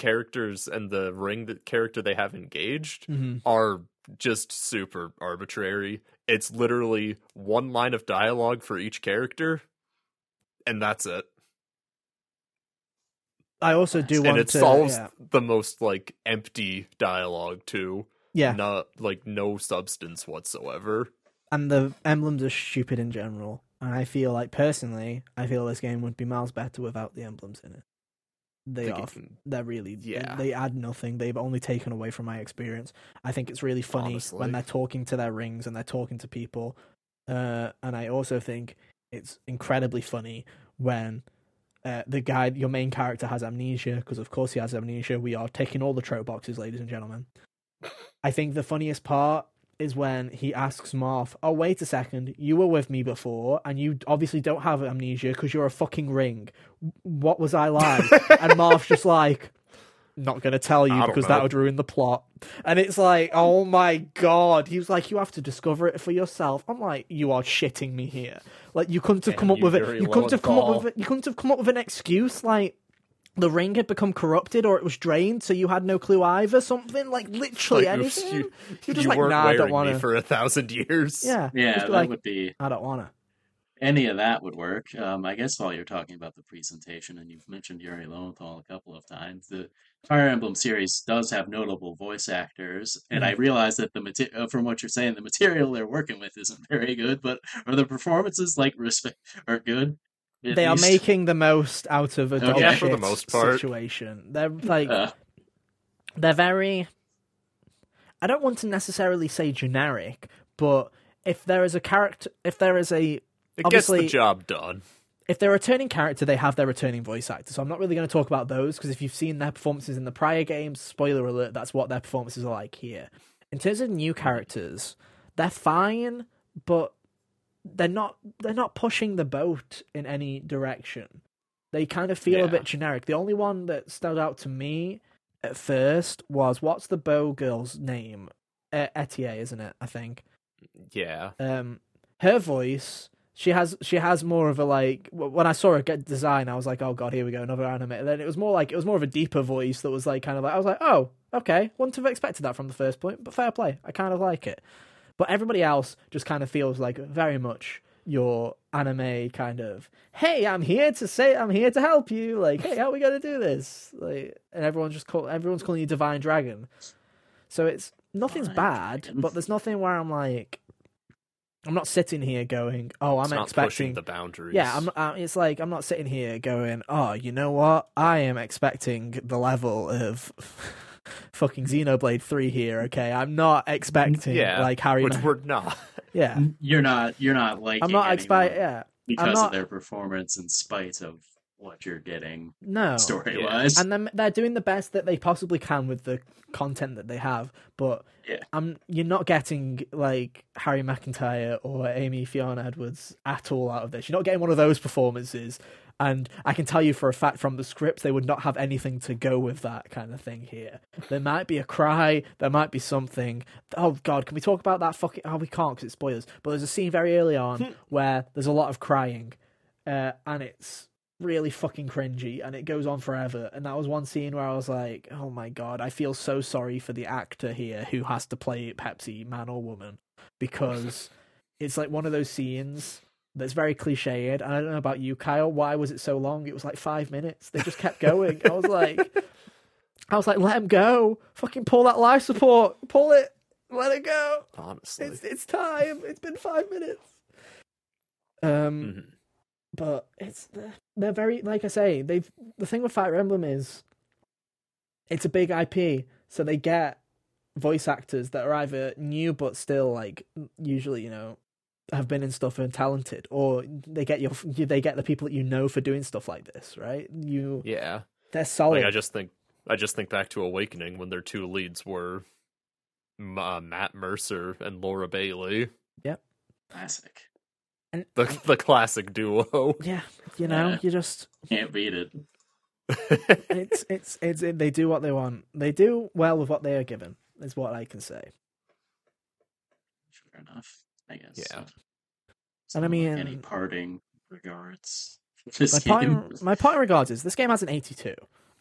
characters and the ring that character they have engaged Mhm. are just super arbitrary. It's literally one line of dialogue for each character, and that's it. I also do and want to. And it solves yeah. the most like empty dialogue too. yeah. Not like no substance whatsoever. and the emblems are stupid in general. And I feel like personally, I feel this game would be miles better without the emblems in it. They The are. They're really. Yeah. They add nothing. They've only taken away from my experience. I think it's really funny Honestly. when they're talking to their rings and they're talking to people. Uh, and I also think it's incredibly funny when uh, the guy, your main character, has amnesia because, of course, he has amnesia. We are taking all the trope boxes, ladies and gentlemen. I think the funniest part is when he asks Marth, "Oh, wait a second, you were with me before, and you obviously don't have amnesia because you're a fucking ring. What was I like?" [LAUGHS] and Marth's just like, "Not gonna tell you I because that would ruin the plot." And it's like, "Oh my god!" He was like, "You have to discover it for yourself." I'm like, "You are shitting me here. Like, you couldn't have come up with it. You couldn't have come up with it. You couldn't have come up with an excuse like." The ring had become corrupted, or it was drained, so you had no clue either. Something like literally Like, anything. you- [LAUGHS] You're just you like, weren't nah, I don't wearing want me to. for a thousand years. Yeah, Yeah, that like, would be I don't want to. any of that would work. Um, I guess while you're talking about the presentation, and you've mentioned Yuri Lowenthal a couple of times, the Fire Emblem series does have notable voice actors, and I realize that the mate- uh, from what you're saying, the material they're working with isn't very good, but are the performances like respect are good? At They are making the most out of a Okay. dog Yeah, for the most part. situation. They're like Uh, they're very. I don't want to necessarily say generic, but if there is a character, if there is a It gets Obviously- the job done. if they're a returning character, they have their returning voice actor. So I'm not really going to talk about those because if you've seen their performances in the prior games, spoiler alert, that's what their performances are like here. In terms of new characters, they're fine, but they're not they're not pushing the boat in any direction. They kind of feel a bit generic. The only one that stood out to me at first was what's the bow girl's name? uh, Etier, isn't it? I think. Yeah. Um, her voice. She has she has more of a like when I saw her get design I was like oh god here we go another anime and then it was more like it was more of a deeper voice that was like kind of like I was like oh okay wouldn't have expected that from the first point but fair play I kind of like it but everybody else just kind of feels like very much your anime kind of hey I'm here to say I'm here to help you like hey how are we gonna do this like and everyone's just call everyone's calling you Divine Dragon so it's nothing's Divine bad Dragon. but there's nothing where I'm like I'm not sitting here going oh I'm it's expecting pushing the boundaries. yeah, I'm. Uh, it's like I'm not sitting here going, "Oh, you know what? I am expecting the level of fucking Xenoblade Three here." Okay, I'm not expecting Yeah, like Harry. which Ma- we're not. [LAUGHS] yeah, You're not you're not like. I'm not anyone expecting. Yeah, because not- of their performance in spite of what you're getting no. story yeah. wise. And then they're doing the best that they possibly can with the content that they have, but Yeah. I'm you're not getting like Harry McIntyre or Amy Fiona Edwards at all out of this. You're not getting one of those performances. And I can tell you for a fact from the script, they would not have anything to go with that kind of thing here. There might be a cry, there might be something. Oh God, can we talk about that fucking? Oh, we can't because it's spoilers. But there's a scene very early on where there's a lot of crying, uh, and it's really fucking cringy and it goes on forever and that was one scene where i was like oh my god i feel so sorry for the actor here who has to play pepsi man or woman because it's like one of those scenes that's very cliched i don't know about you kyle why was it so long? It was like five minutes. They just kept going. I was like i was like let him go. Fucking pull that life support. Pull it. Let it go. Honestly. it's it's time. It's been five minutes. Um Mhm. but it's they're, they're very like I say they've the thing with Fire Emblem is it's a big IP, so they get voice actors that are either new but still like usually you know have been in stuff and talented, or they get your they get the people that you know for doing stuff like this, right? You Yeah. they're solid. Like I just think I just think back to Awakening when their two leads were uh, Matt Mercer and Laura Bailey, Yep, Classic. and the the classic duo. [LAUGHS] yeah, you know, Yeah. you just Can't beat it. [LAUGHS] it's it's it's it, they do what they want. They do well with what they are given. Is what I can say. Fair enough. I guess. Yeah. So, And I like, any parting regards. This my [LAUGHS] game. point, my point in regards is this game has an 82,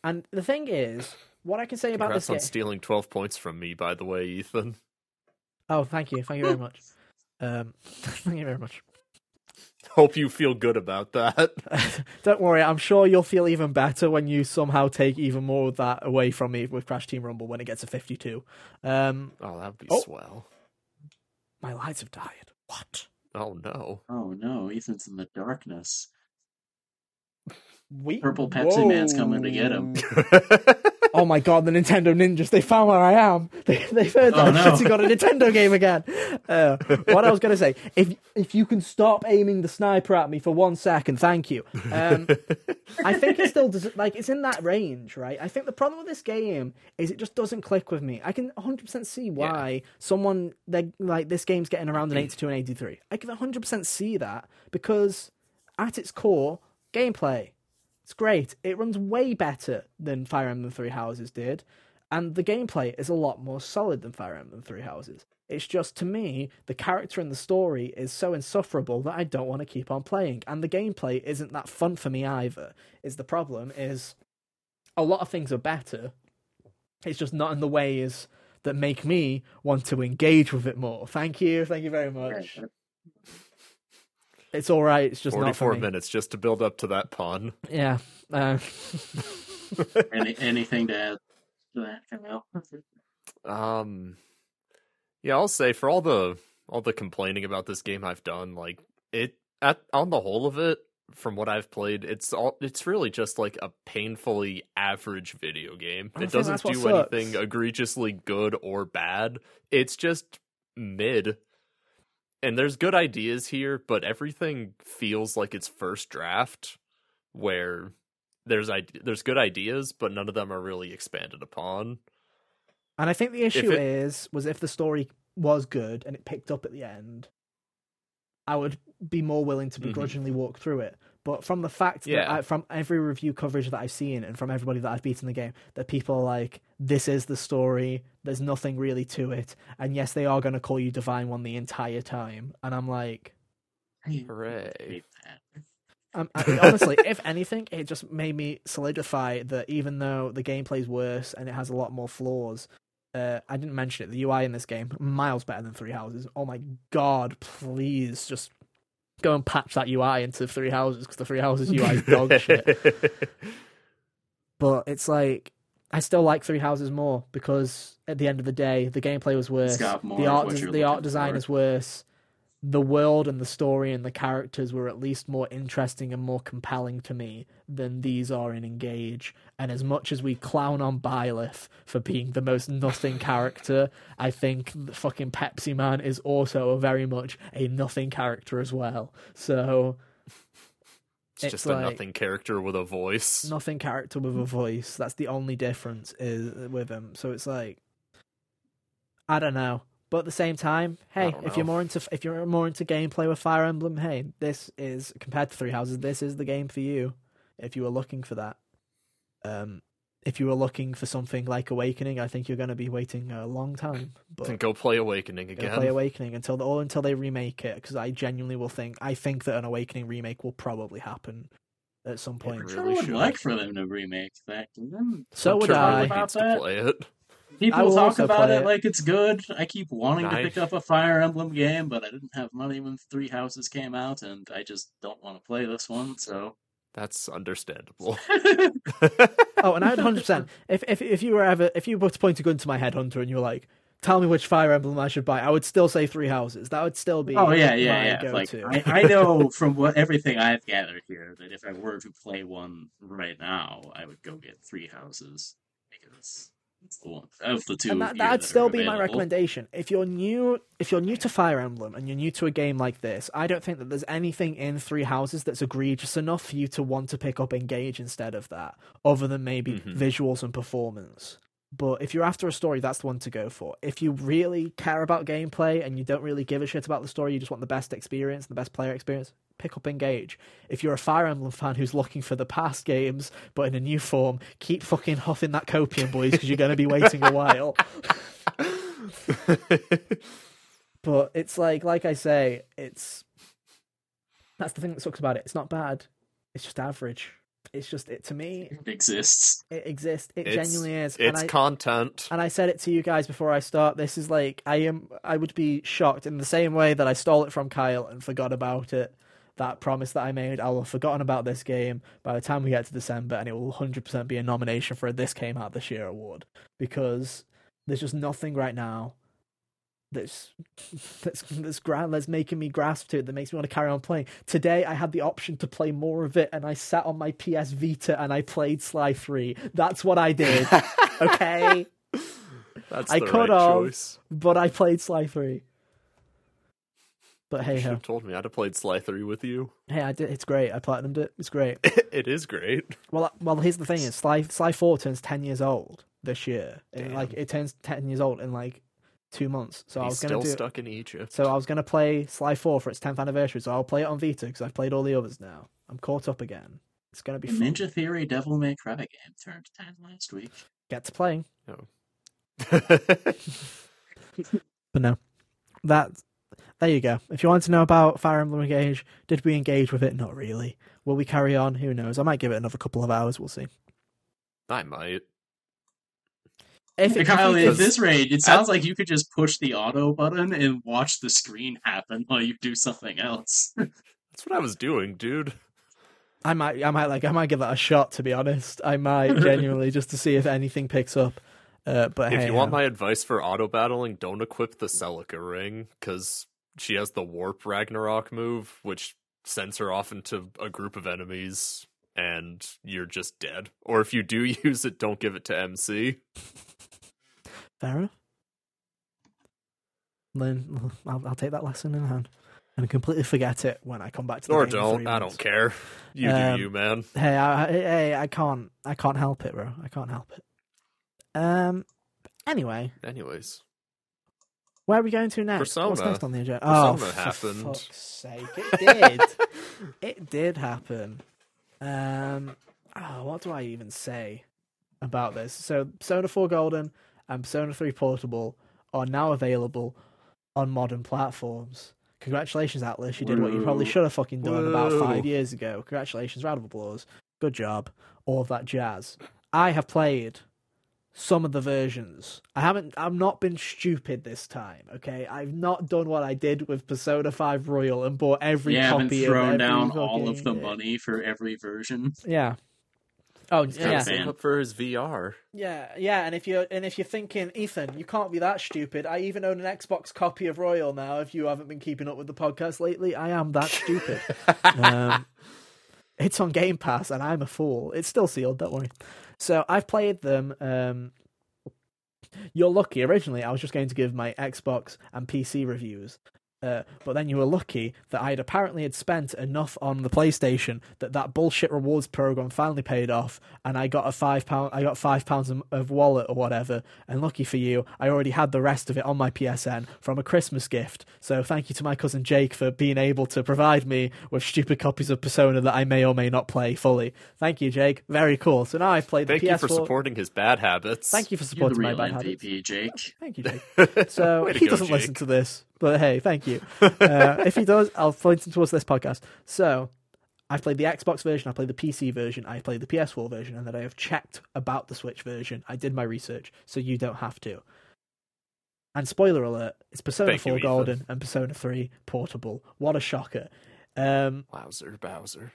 and the thing is, what I can say about Congrats this on game. stealing twelve points from me, by the way, Ethan. Oh, thank you, thank you very much. [LAUGHS] Um, [LAUGHS] thank you very much. Hope you feel good about that. Don't worry, I'm sure you'll feel even better when you somehow take even more of that away from me with Crash Team Rumble when it gets to 52. Um, Oh, that'd be Oh. swell. My lights have died. What? Oh no. Oh no, Ethan's in the darkness. We Purple Pepsi Man's coming to get him. [LAUGHS] oh my god, the Nintendo Ninjas, they found where I am. [LAUGHS] They, they've heard that Oh, I've no. actually got a Nintendo game again. Uh, what I was going to say, if if you can stop aiming the sniper at me for one second, thank you. Um, I think it still does, like, it's in that range, right? I think the problem with this game is it just doesn't click with me. I can 100% see why someone, like, this game's getting around an 82 and 83. I can 100% see that because at its core, gameplay. It's great. It runs way better than Fire Emblem Three Houses did, and the gameplay is a lot more solid than Fire Emblem Three Houses. It's just to me, the character and the story is so insufferable that I don't want to keep on playing, and the gameplay isn't that fun for me either. Is the problem? Is a lot of things are better. It's just not in the ways that make me want to engage with it more. Thank you, thank you very much. It's all right. It's just not for Forty-four me. minutes just to build up to that pun. Yeah. Uh, [LAUGHS] Any anything to add to that, Um, yeah, I'll say for all the all the complaining about this game I've done, like it at on the whole of it, from what I've played, it's all it's really just like a painfully average video game. It doesn't do anything egregiously good or bad. It's just mid. And there's good ideas here, but everything feels like its first draft, where there's ide- there's good ideas, but none of them are really expanded upon. And I think the issue it- is was if the story was good and it picked up at the end, I would be more willing to Mhm. begrudgingly walk through it. But from the fact that Yeah. I, from every review coverage that I've seen and from everybody that I've beaten the game, that people are like, this is the story. There's nothing really to it. And yes, they are going to call you Divine One the entire time. And I'm like, I Hooray. um, I, honestly, if anything, it just made me solidify that even though the gameplay's worse and it has a lot more flaws, uh, I didn't mention it. The UI in this game miles better than Three Houses. Oh my god! Please just go and patch that UI into Three Houses because the Three Houses UI is [LAUGHS] dog shit. But it's like I still like Three Houses more because at the end of the day, the gameplay was worse. the art, what the art design for. is worse. The world and the story and the characters were at least more interesting and more compelling to me than these are in Engage. And as much as we clown on Byleth for being the most nothing [LAUGHS] character, I think the fucking Pepsi Man is also very much a nothing character as well. So It's, It's just like- a nothing character with a voice. nothing character with a [LAUGHS] voice. That's the only difference is with him. So it's like, I don't know. But at the same time, hey, if you're more into if you're more into gameplay with Fire Emblem, hey, this is compared to Three Houses, this is the game for you. If you were looking for that, um, if you were looking for something like Awakening, I think you're going to be waiting a long time. But Then go play Awakening Gonna again. play Awakening until the, or until they remake it because I genuinely will think I think that an Awakening remake will probably happen at some point. I really sure would should. like for them to remake that. Then So would Hunter I. really About needs to play it. I People will talk about it it. like it's good. I keep wanting to pick up a Fire Emblem game, but I didn't have money when Three Houses came out, and I just don't want to play this one. So, That's understandable. [LAUGHS] [LAUGHS] Oh, and I would hundred percent. If if if you were ever if you were to point a gun to my head, Hunter, and you were like, "Tell me which Fire Emblem I should buy," I would still say Three Houses. That would still be oh yeah, yeah, yeah. Like. I, I know [LAUGHS] from what everything I've gathered here that if I were to play one right now, I would go get Three Houses because it's the one of the two. and that that still be my recommendation. If you're new, if you're new to Fire Emblem and you're new to a game like this, I don't think that there's anything in Three Houses that's egregious enough for you to want to pick up Engage instead of that, other than maybe Mhm. visuals and performance. But if you're after a story, that's the one to go for. If you really care about gameplay and you don't really give a shit about the story, you just want the best experience, the best player experience, pick up Engage. If you're a Fire Emblem fan who's looking for the past games but in a new form, keep fucking huffing that copium, boys, because you're going to be waiting a while. [LAUGHS] But it's like, like I say, it's that's the thing that sucks about it. It's not bad. It's just average. It's just it to me. It exists. It exists. It It's- genuinely is. and it's I, content. and I said it to you guys before I start. This is like I am. I would be shocked in the same way that I stole it from Kyle and forgot about it. That promise that I made, I'll have forgotten about this game by the time we get to December, and it will 100% be a nomination for a This Came Out This Year award because there's just nothing right now [LAUGHS] that's that's that's grand that's making me grasp to it that makes me want to carry on playing. Today I had the option to play more of it, and I sat on my PS Vita and I played Sly Three. That's what I did. [LAUGHS] okay. That's I the could right have. choice. but I played Sly 3. But hey you should have told me I'd have played Sly 3 with you. Hey, I did. It's great. I platinumed it. It's great. [LAUGHS] it is great. well, uh, well. Here's the thing: is Sly Sly 4 turns 10 years old this year. And, like it turns 10 years old in like two months. So I was gonna still do. stuck in Egypt. So I was gonna play Sly 4 for its 10th anniversary. So I'll play it on Vita because I've played all the others now. I'm caught up again. It's gonna be The fun. Ninja Theory Devil May Cry game turned 10 last week. Get to playing. That's oh. [LAUGHS] But no, that there you go. If you want to know about Fire Emblem Engage, did we engage with it? Not really. Will we carry on? Who knows? I might give it another couple of hours. We'll see. I might. If it, Kyle, at this rate, it sounds like you could just push the auto button and watch the screen happen while you do something else. [LAUGHS] That's what I was doing, dude. I might, I might like, I might give that a shot. To be honest, I might genuinely [LAUGHS] just to see if anything picks up. Uh, but If hey, you want ho. my advice for auto battling, don't equip the Celica ring because she has the Warp Ragnarok move, which sends her off into a group of enemies, and you're just dead. Or if you do [LAUGHS] use it, don't give it to MC. Fair enough. Then [LAUGHS] I'll, I'll take that lesson in hand and completely forget it when I come back to the Or don't. I don't care. You Um, do you, man. Hey, I, hey, I can't, I can't help it, bro. I can't help it. Um. Anyway, Anyways, Where are we going to next? What's Persona. next on the agenda? Persona oh, for happened. fuck's sake! It did. [LAUGHS] it did happen. Um, oh, what do I even say about this? So, Persona 4 Golden and Persona 3 Portable are now available on modern platforms. Congratulations, Atlas! You did what you probably should have fucking done about five years ago. Congratulations, round of applause. Good job. All of that jazz. I have played some of the versions. I haven't. I've not been stupid this time. Okay, I've not done what I did with Persona Five Royal and bought every haven't copy thrown of every down all of the money for every version. Yeah. Oh Gotta yeah, save fan. up for his VR. yeah, yeah. And if you're and if you're thinking, Ethan, you can't be that stupid. I even own an Xbox copy of Royal now. If you haven't been keeping up with the podcast lately, I am that stupid. [LAUGHS] um, it's on Game Pass, and I'm a fool. It's still sealed. Don't worry. So I've played them. Um, you're lucky. Originally, I was just going to give my Xbox and PC reviews, uh, but then you were lucky that I had apparently had spent enough on the PlayStation that that bullshit rewards program finally paid off, and I got a five pound. I got five pounds of- of wallet or whatever. And lucky for you, I already had the rest of it on my PSN from a Christmas gift. So thank you to my cousin Jake for being able to provide me with stupid copies of Persona that I may or may not play fully. Thank you, Jake. Very cool. So now I've played Thank the you PS4. for supporting his bad habits. Thank you for You're the supporting my real bad habits. Jake. Thank you, Jake. [LAUGHS] So Way he go, doesn't Jake. listen to this, but hey, thank you. [LAUGHS] Uh, if he does, I'll point him towards this podcast. So I've played the Xbox version, I played the PC version, I played the PS4 version, and then I have checked about the Switch version. I did my research, so you don't have to. And spoiler alert, it's Persona Thank you, 4 Ethan. Golden and Persona 3 Portable. What a shocker. Um, Wowzer, Bowser.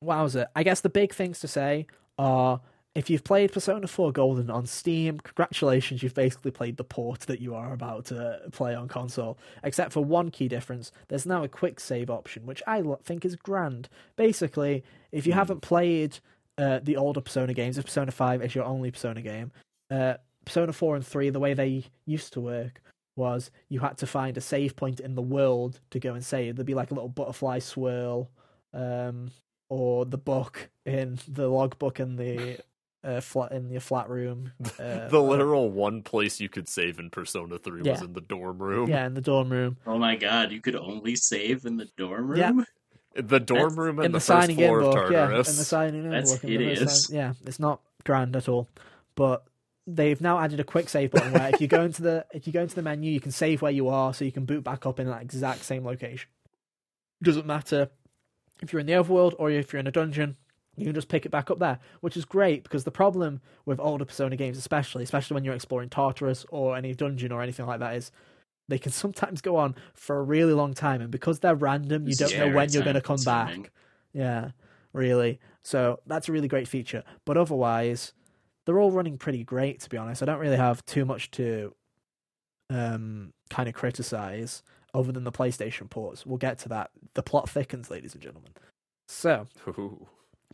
Wowzer. I guess the big things to say are if you've played Persona 4 Golden on Steam, congratulations, you've basically played the port that you are about to play on console. Except for one key difference, there's now a quick save option, which I think is grand. Basically, if you Hmm. haven't played uh, the older Persona games, if Persona 5 is your only Persona game, uh, Persona 4 and 3, the way they used to work was you had to find a save point in the world to go and save. There'd be like a little butterfly swirl, um, or the book in the logbook in the uh, flat in your flat room. [LAUGHS] Uh, the literal one place you could save in Persona 3 was in the dorm room. yeah, in the dorm room, Oh my god, you could only save in the dorm room? Yeah. The dorm That's- room in the, the, first signing in floor of book, yeah, in the signing in That's book. in the hideous. sign- yeah, it's not grand at all, but. They've now added a quick save button where if you go into the [LAUGHS] if you go into the menu, you can save where you are, so you can boot back up in that exact same location. Doesn't matter if you're in the overworld or if you're in a dungeon, you can just pick it back up there, which is great because the problem with older Persona games, especially, especially when you're exploring Tartarus or any dungeon or anything like that, is they can [LAUGHS] sometimes go on for a really long time, and because they're random, you don't is know when you're going to come back. Yeah, really. So that's a really great feature. But otherwise, they're all running pretty great, to be honest. I don't really have too much to um, kind of criticize other than the PlayStation ports. We'll get to that. The plot thickens, ladies and gentlemen. So, [LAUGHS] Ooh.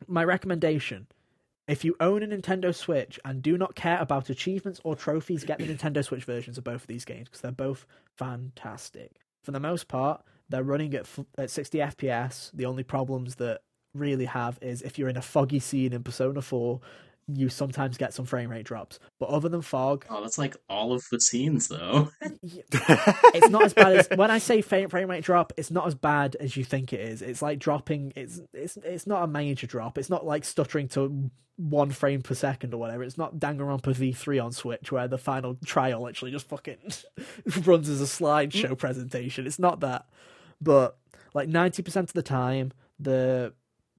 My recommendation if you own a Nintendo Switch and do not care about achievements or trophies, get the Nintendo Switch versions of both of these games because they're both fantastic. For the most part, they're running at, f- at 60 FPS. The only problems that really have is if you're in a foggy scene in Persona 4, you sometimes get some frame rate drops. But other than fog, Oh, that's like all of the scenes, though. [LAUGHS] it's not as bad as when I say frame, frame rate drop. It's not as bad as you think it is. It's like dropping. It's it's it's not a major drop. It's not like stuttering to one frame per second or whatever. It's not Danganronpa V3 on Switch where the final trial actually just fucking [LAUGHS] runs as a slideshow mm. presentation. It's not that, but like ninety percent of the time, the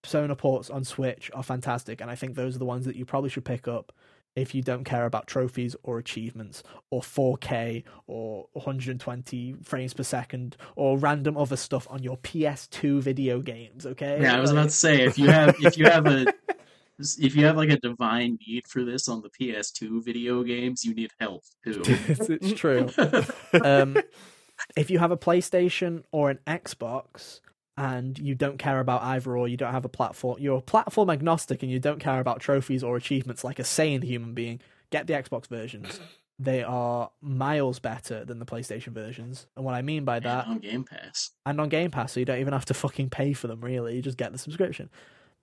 Persona ports on Switch are fantastic, and I think those are the ones that you probably should pick up if you don't care about trophies or achievements or 4K or 120 frames per second or random other stuff on your PS2 video games. Okay. Yeah, I was about to say if you have if you have a [LAUGHS] if you have like a divine need for this on the PS2 video games, you need help too. [LAUGHS] it's, it's true. [LAUGHS] um, if you have a PlayStation or an Xbox and you don't care about either or you don't have a platform, you're platform agnostic and you don't care about trophies or achievements like a sane human being, get the Xbox versions. [LAUGHS] They are miles better than the PlayStation versions. And what I mean by that, And on Game Pass. and on Game Pass, so you don't even have to fucking pay for them, really. You just get the subscription.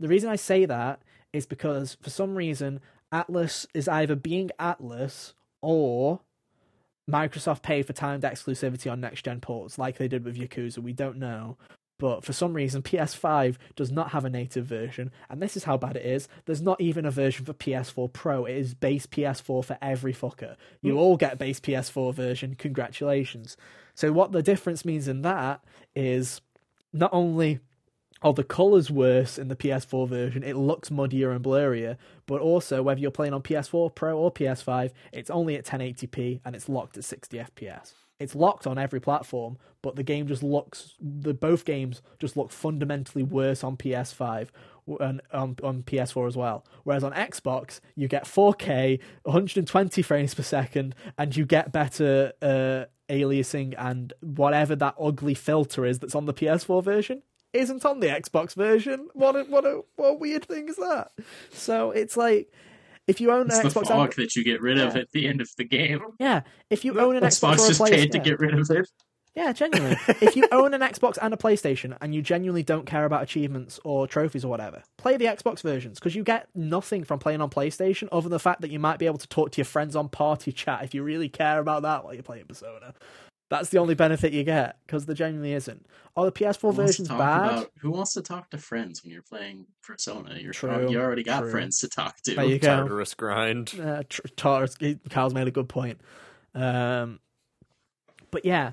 The reason I say that is because for some reason, Atlas is either being Atlas or Microsoft paid for timed exclusivity on next gen ports like they did with Yakuza. We don't know. But for some reason, PS5 does not have a native version, and this is how bad it is. There's not even a version for PS4 Pro. It is base PS4 for every fucker. You hmm. all get base PS4 version. Congratulations. So what the difference means in that is not only are the colors worse in the PS4 version, it looks muddier and blurrier, but also whether you're playing on PS4 Pro or PS5, it's only at 1080p and it's locked at 60 FPS. It's locked on every platform, but the game just looks the both games just look fundamentally worse on PS5 and on, on PS4 as well. Whereas on Xbox, you get 4K, 120 frames per second, and you get better uh, aliasing and whatever that ugly filter is that's on the PS4 version isn't on the Xbox version. What a, what a what a weird thing is that? So it's like if you own It's an the Xbox, fog and, that you get rid of Yeah. at the end of the game. [LAUGHS] yeah, if you own an Xbox Xbox just PlayStation, paid to get rid of it. Yeah, genuinely. if you own an Xbox and a PlayStation and you genuinely don't care about achievements or trophies or whatever, play the Xbox versions because you get nothing from playing on PlayStation other than the fact that you might be able to talk to your friends on party chat if you really care about that while you're playing Persona. That's the only benefit you get because there genuinely isn't. Oh, the PS4 Who wants to version's bad. about- who wants to talk to friends when you're playing Persona? You're True, you already got true. friends to talk to. There you go. Tartarus grind. uh, tr- Tartarus, Kyle's made a good point. Um, but yeah,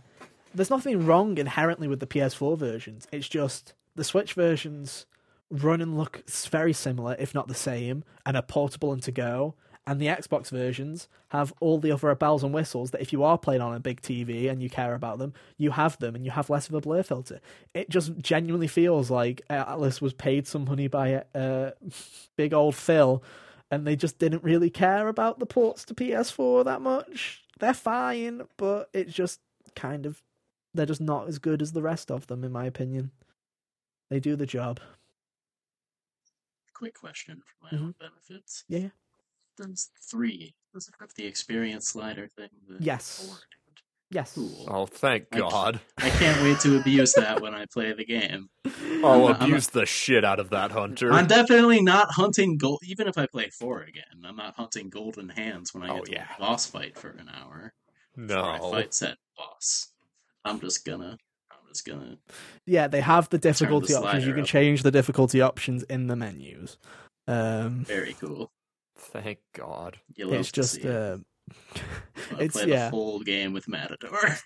there's nothing wrong inherently with the PS4 versions. It's just the Switch versions run and look very similar, if not the same, and are portable and to go. And the Xbox versions have all the other bells and whistles that if you are playing on a big TV and you care about them, you have them and you have less of a blur filter. It just genuinely feels like Atlas was paid some money by uh, [LAUGHS] big old Phil and they just didn't really care about the ports to PS4 that much. They're fine, but it's just kind of they're just not as good as the rest of them, in my opinion. They do the job. Quick question for my own benefits. Mm-hmm. Yeah, yeah. Does three does it have the experience slider thing? that Yes. four did? Yes. Cool. Oh, thank I- God. I can't wait to [LAUGHS] abuse that when I play the game. I'll I'm- I'm- abuse the shit out of that hunter. I'm definitely not hunting gold. Even if I play four again, I'm not hunting golden hands when I Oh, get to yeah. a boss fight for an hour. No. I no. fight said boss. I'm just gonna. I'm just gonna. Yeah, they have the difficulty options. You slider can up. change the difficulty options in the menus. Um, Very cool. Thank God. You love it's to just see uh, I'll it's play yeah. the full game with Matador.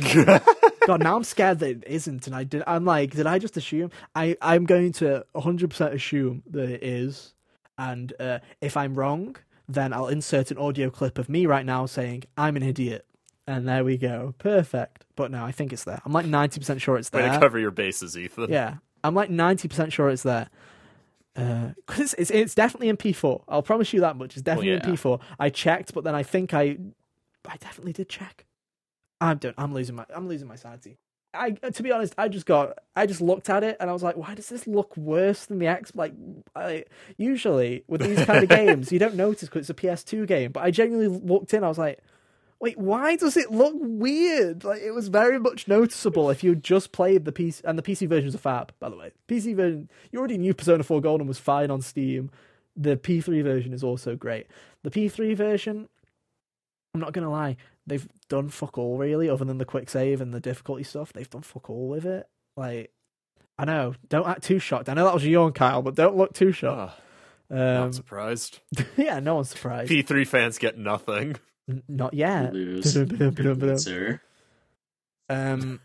[LAUGHS] God, now I'm scared that it isn't, and I did. I'm like, did I just assume? I I'm going to 100 percent assume that it is, and uh, if I'm wrong, then I'll insert an audio clip of me right now saying I'm an idiot, and there we go, perfect. But no, I think it's there. I'm like 90 percent sure it's Way to there. cover your bases, Ethan. Yeah, I'm like 90 percent sure it's there. Because uh, [LAUGHS] it's, it's it's definitely in P4. I'll promise you that much. It's definitely oh, yeah. in P4. I checked, but then I think I, I definitely did check. I'm don't. I'm losing my. I'm losing my sanity. I uh, to be honest, I just got. I just looked at it and I was like, why does this look worse than the X? Like, I usually with these kind of [LAUGHS] games, you don't notice because it's a PS2 game. But I genuinely looked in. I was like, wait, why does it look weird? Like it was very much noticeable if you just played the PC and the PC versions are fab, by the way. PC version you already knew Persona 4 Golden was fine on Steam. The P3 version is also great. The P3 version, I'm not gonna lie, they've done fuck all really, other than the quick save and the difficulty stuff. They've done fuck all with it. Like I know, don't act too shocked. I know that was your yawn, Kyle, but don't look too shocked. Ah, Um, not surprised. [LAUGHS] yeah, no one's surprised. P3 fans get nothing. N- Not yet. Lose. [LAUGHS] Ba-dum-ba-dum-ba-dum-ba-dum. Um,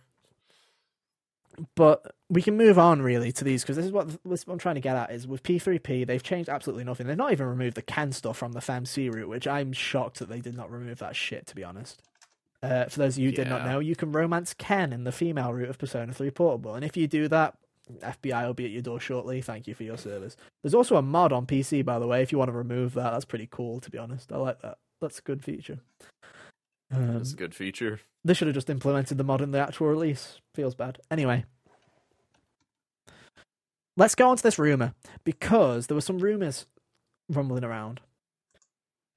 but we can move on really to these because this is what this is what I'm trying to get at is with P3P they've changed absolutely nothing. They've not even removed the can stuff from the FAMC route, which I'm shocked that they did not remove that shit. To be honest, uh, for those of you who did not know, you can romance Ken in the female route of Persona 3 Portable, and if you do that. FBI will be at your door shortly. Thank you for your service. There's also a mod on PC, by the way. If you want to remove that, that's pretty cool. To be honest, I like that. That's a good feature. Um, That's a good feature. they should have just implemented the mod in the actual release. Feels bad. Anyway, let's go on to this rumor because there were some rumors rumbling around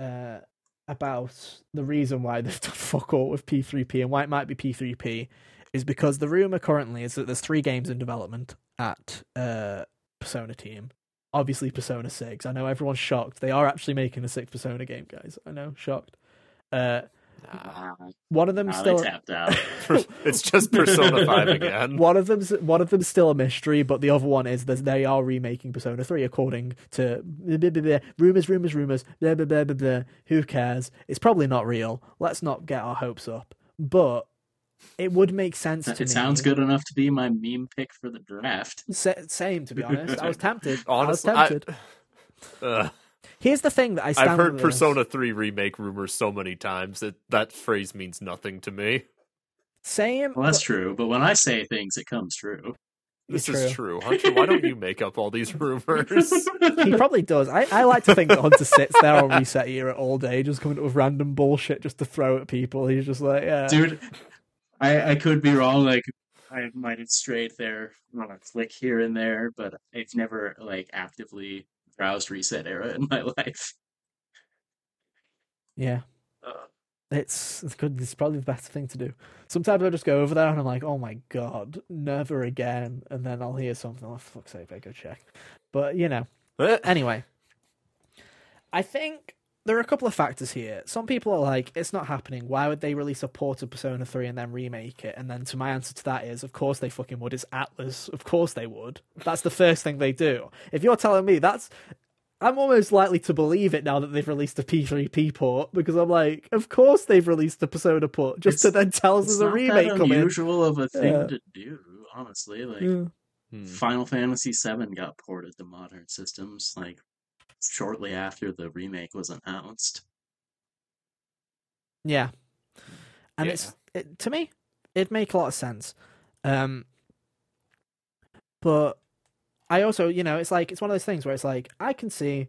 uh, about the reason why they've [LAUGHS] done fuck all with P3P and why it might be P3P is because the rumor currently is that there's three games in development at uh, Persona Team. Obviously, Persona 6. I know everyone's shocked. They are actually making a sixth Persona game, guys. I know, shocked. Uh, Nah. One of them Nah, still tapped out. [LAUGHS] [LAUGHS] it's just Persona 5 again. One of them's one of them's still a mystery, but the other one is that they are remaking Persona Three according to blah, blah, blah, blah. rumors, rumors, rumors. Blah, blah, blah, blah, blah. Who cares? It's probably not real. Let's not get our hopes up. But it would make sense to It me. sounds good enough to be my meme pick for the draft. Sa- same, to be honest. I was [LAUGHS] tempted. Honestly, I was tempted. [LAUGHS] Ugh. Here's the thing that I stand I've heard with this. Persona 3 remake rumors so many times that that phrase means nothing to me. Same. Well, that's but- true, but when I say things, it comes true. This True. is true. Hunter, why don't you make up all these [LAUGHS] rumors? He probably does. I, I like to think that Hunter sits there on reset era all day, just coming up with random bullshit just to throw at people. He's just like, yeah. Dude, I, I could be wrong. Like, I might have strayed there on a click here and there, but I've never, like, actively browsed ResetEra in [LAUGHS] my life. Yeah. Uh, It's it's good. It's probably the best thing to do. Sometimes I just go over there and I'm like, oh my god, never again. And then I'll hear something. Oh, for fuck's sake, I go check. But you know, anyway, I think there are a couple of factors here. Some people are like, it's not happening. Why would they release a port of Persona 3 and then remake it? And then to my answer to that is, of course they fucking would. It's Atlus. Of course they would. That's the first thing they do. If you're telling me that's. I'm almost likely to believe it now that they've released a P3P port because I'm like, of course they've released a Persona port just to then tell us it's there's a remake that coming. unusual of a thing Yeah. to do, honestly. Like, Yeah. hmm. Final Fantasy VII got ported to modern systems, like, shortly after the remake was announced. Yeah, and Yeah. it's it, to me, it'd make a lot of sense. Um, but I also, you know, it's like it's one of those things where it's like I can see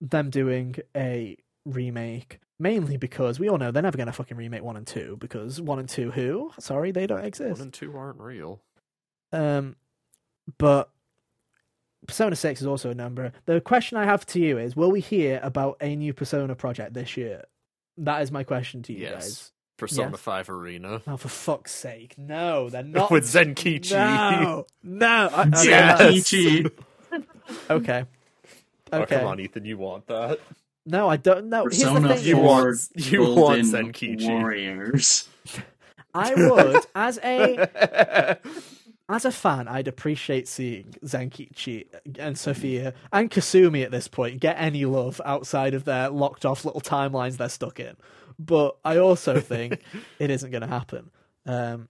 them doing a remake mainly because we all know they're never going to fucking remake one and two because one and two who sorry they don't exist One and two aren't real. Um, but Persona 6 is also a number. The question I have to you is will we hear about a new Persona project this year? That is my question to you Yes. guys. Persona Yes. 5 Arena. Oh, for fuck's sake. No, they're [LAUGHS] not. With Zenkichi. No, no. I- okay, Yes. Zenkichi. Okay. Oh, Okay. come on, Ethan, you want that. No, I don't know. Here's the Persona thing. You Four want- [LAUGHS] you want Golden Zenkichi. Warriors. [LAUGHS] I would, as a as a fan, I'd appreciate seeing Zenkichi and Sophia and Kasumi at this point get any love outside of their locked off little timelines they're stuck in. But I also think [LAUGHS] it isn't going to happen. Um,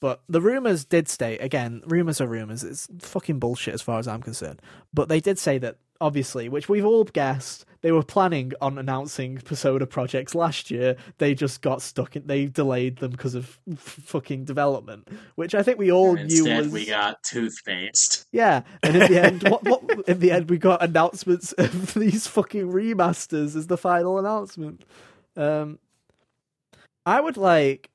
but the rumors did state again, rumors are rumors. It's fucking bullshit as far as I'm concerned. But they did say that obviously, which we've all guessed, they were planning on announcing Persona projects last year. They just got stuck in. They delayed them because of f- fucking development, which I think we all And knew Instead, was we got toothpaste. yeah. And in the [LAUGHS] end, what, what in the end we got announcements of [LAUGHS] these fucking remasters as the final announcement. Um, I would like,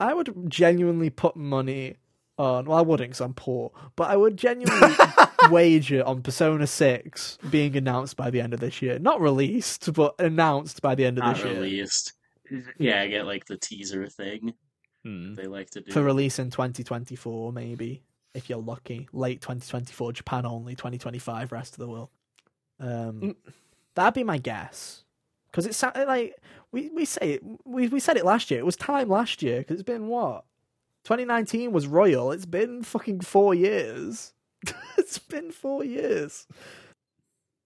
I would genuinely put money on. Well, I wouldn't because I'm poor, but I would genuinely [LAUGHS] wager on Persona Six being announced by the end of this year. Not released, but announced by the end of Not this year released. Yeah, I get like the teaser thing Hmm. they like to do. for release in 2024, maybe if you're lucky. Late 2024, Japan only. 2025, rest of the world. Um, Mm. that'd be my guess. Because it's like we we say it, we we said it last year. It was time last year because it's been what 2019 was royal. It's been fucking four years. [LAUGHS] it's been four years.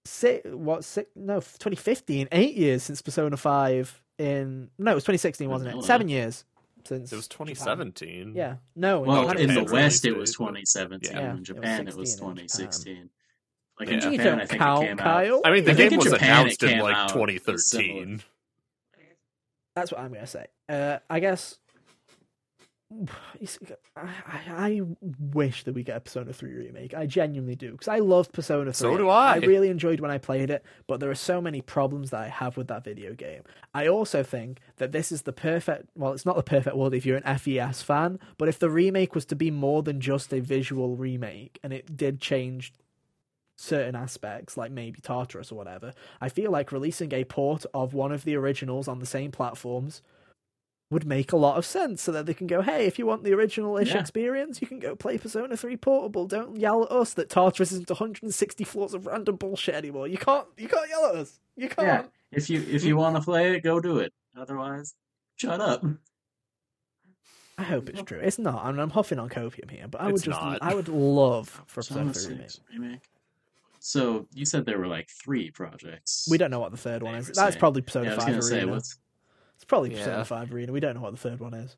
Six, what six? No, 2015. Eight years since Persona Five. In no, it was 2016, wasn't it? Oh, Vanilla. Seven years since It was Japan. 2017. Yeah, no. well, Japan in the West, it it, was 2017. Yeah. In It Japan, was it was 16 Japan. 2016. Like Yeah. in Japan, I think count, it came out. Kyle. I mean, the I game was Japan announced in like out 2013. That's what I'm gonna say. Uh, I guess. [SIGHS] I, I I wish that we get a Persona 3 remake. I genuinely do because I love Persona 3. So do I. I really enjoyed when I played it, but there are so many problems that I have with that video game. I also think that this is the perfect. Well, it's not the perfect world if you're an FES fan, but if the remake was to be more than just a visual remake and it did change certain aspects, like maybe Tartarus or whatever, I feel like releasing a port of one of the originals on the same platforms would make a lot of sense so that they can go, hey, if you want the original ish Yeah. experience, you can go play Persona 3 Portable. Don't yell at us that Tartarus isn't 160 floors of random bullshit anymore. You can't you can't yell at us. You can't. Yeah. If you if you want to play it, go do it. Otherwise, Shut up. I hope it's true. It's not. I'm, I'm huffing on copium here, but I would It's just, not. I would love [LAUGHS] for Persona Persona 3 remake. 6 remake. So you said there were like three projects. We don't know what the third one is. were That's saying- probably Persona Yeah, 5 gonna say Arena. what's It's probably Yeah. Persona 5 Arena. We don't know what the third one is.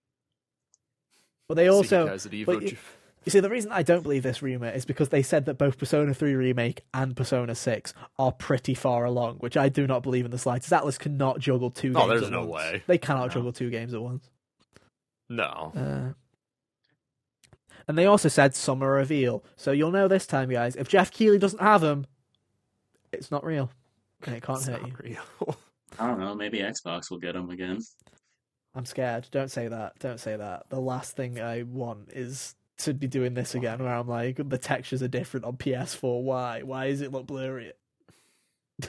But they also, you guys at Evo. but you- you see, the reason I don't believe this rumor is because they said that both Persona 3 Remake and Persona 6 are pretty far along, which I do not believe in the slightest. Atlus cannot juggle two Oh, games there's at no once. way. They cannot No. juggle two games at once. no. Uh, and they also said summer reveal. So you'll know this time, guys. If Jeff Keighley doesn't have them, it's not real. And it can't It's hurt not you. real. [LAUGHS] I don't know. Maybe Xbox will get them again. I'm scared. Don't say that. Don't say that. The last thing I want is to be doing this again where I'm like, the textures are different on PS4. Why? Why does it look blurry? [LAUGHS]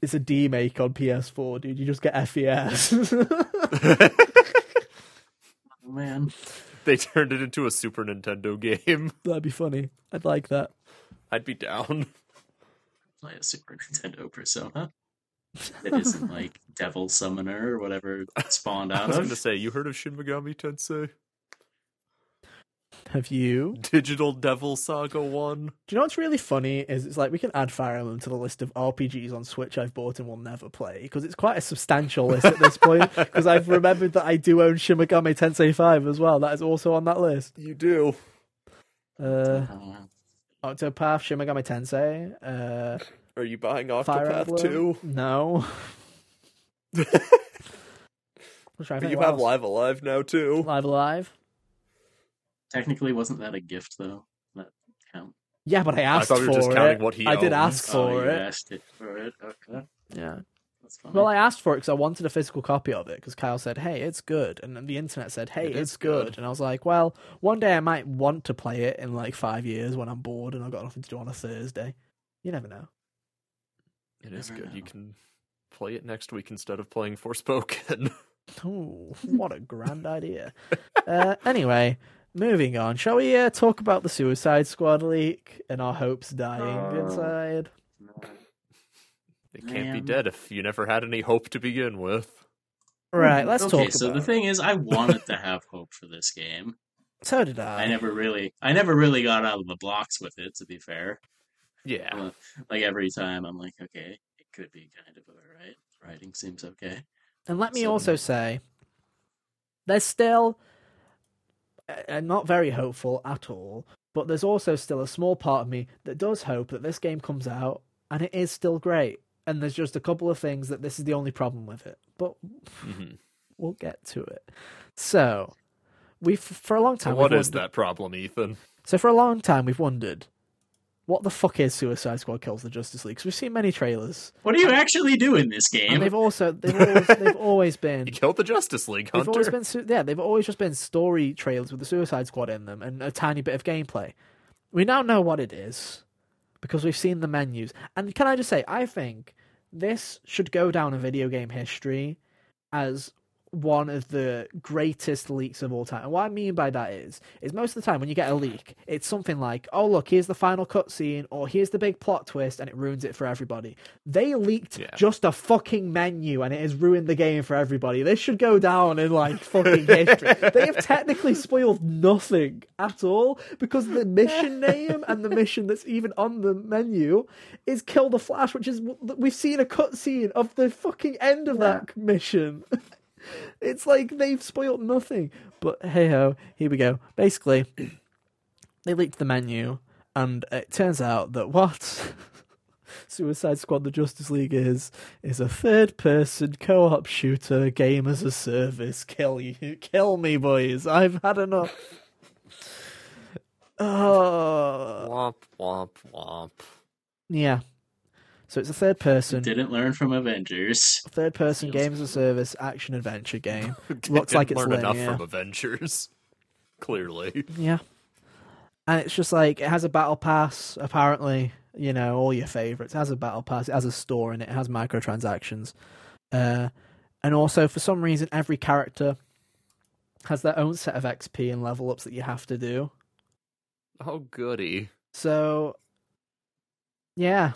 it's a demake on PS4, dude. You just get FES. [LAUGHS] Oh man, [LAUGHS] they turned it into a Super Nintendo game. [LAUGHS] That'd be funny. I'd like that. I'd be down. play a Super Nintendo Persona. It isn't like [LAUGHS] Devil Summoner or whatever it spawned I out was of. going to say, you heard of Shin Megami Tensei? Have you? Digital Devil Saga 1? Do you know what's really funny is it's like we can add Fire Emblem to the list of RPGs on Switch I've bought and will never play because it's quite a substantial list at this point. [LAUGHS] Because I've remembered that I do own Shin Megami Tensei 5 as well. That is also on that list. You do. Uh, Octopath, Shin Megami Tensei, uh, Are you buying Octopath too? No. [LAUGHS] You have else. Live A Live now too. Live A Live. Technically, wasn't that a gift though? That count. Yeah, but I asked I thought we were for just it. counting what he I did owns. ask oh, for you it. asked it for it. Okay, Yeah. that's fine. Well, I asked for it because I wanted a physical copy of it because Kyle said, "Hey, it's good," and then the internet said, "Hey, It it's good. good. and I was like, "Well, one day I might want to play it in like five years when I'm bored and I've got nothing to do on a Thursday. You never know." It is Never good. You know. can play it next week instead of playing Forspoken. [LAUGHS] Oh, what a grand idea. Uh, anyway, moving on. Shall we uh, talk about the Suicide Squad leak and our hopes dying Oh. inside? It can't be dead if you never had any hope to begin with. Right, let's okay, talk so about. the it. thing is, I wanted to have hope for this game. [LAUGHS] So did I. I never really, I never really got out of the blocks with it. To be fair, Yeah. Like every time, I'm like, okay, it could be kind of alright. Writing seems okay. And let me So- also say, there's still, I'm not very hopeful at all, but there's also still a small part of me that does hope that this game comes out and it is still great. And there's just a couple of things that this is the only problem with it. But Mhm. we'll get to it. So, we've, for a long time, what we've wondered- that problem, Ethan? So, for a long time, we've wondered, what the fuck is Suicide Squad Kills the Justice League? Because we've seen many trailers. What do you actually do in this And game? they've also, they've always, they've always been [LAUGHS] You killed the Justice League, They've always been su- yeah, they've always just been story trailers with the Suicide Squad in them and a tiny bit of gameplay. We now know what it is because we've seen the menus. And can I just say, I think this should go down in video game history as one of the greatest leaks of all time. And what I mean by that is, is most of the time when you get a leak, it's something like, "Oh look, here's the final cutscene," or "Here's the big plot twist," and it ruins it for everybody. They leaked Yeah. just a fucking menu, and it has ruined the game for everybody. This should go down in like [LAUGHS] fucking history. they have technically spoiled nothing at all because the mission name and the mission that's even on the menu is "Kill the Flash," which is we've seen a cutscene of the fucking end of that mission. [LAUGHS] It's like they've spoiled nothing. But hey ho, here we go. Basically, [CLEARS THROAT] they leaked the menu, and it turns out that what [LAUGHS] Suicide Squad: The Justice League is is a third-person co-op shooter game as a service. Kill you, kill me, boys! I've had enough. Oh, [LAUGHS] Womp womp womp. yeah. So it's a third-person, Didn't learn from Avengers. third-person Feels game as a service action adventure game. [LAUGHS] Looks Looks like it's learn enough from Avengers. [LAUGHS] Clearly. Yeah. And it's just like it has a battle pass, apparently, you know, all your favorites. It has a battle pass, it has a store in it, it has microtransactions. Uh and also for some reason every character has their own set of XP and level ups that you have to do. Oh goody. So yeah.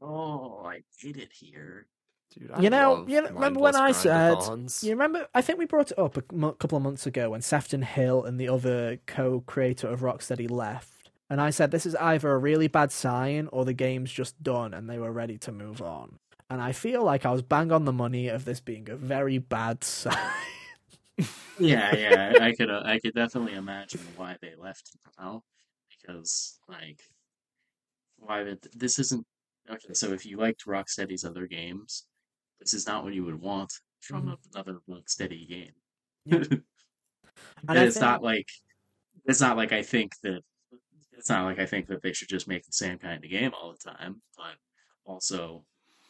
Oh, I hate it here. Dude, I You know- you know- remember when I said- You remember? I think we brought it up a couple of months ago when Sefton Hill and the other co-creator of Rocksteady left, and I said this is either a really bad sign or the game's just done and they were ready to move on. And I feel like I was bang on the money of this being a very bad [LAUGHS] sign. Yeah, yeah, I could, uh, I could definitely imagine why they left now, because like, why would this isn't okay? So if you liked Rocksteady's other games, this is not what you would want from Mhm. another Rocksteady game. Yeah. [LAUGHS] and it's not like it's not like I think that it's not like I think that they should just make the same kind of game all the time, but also,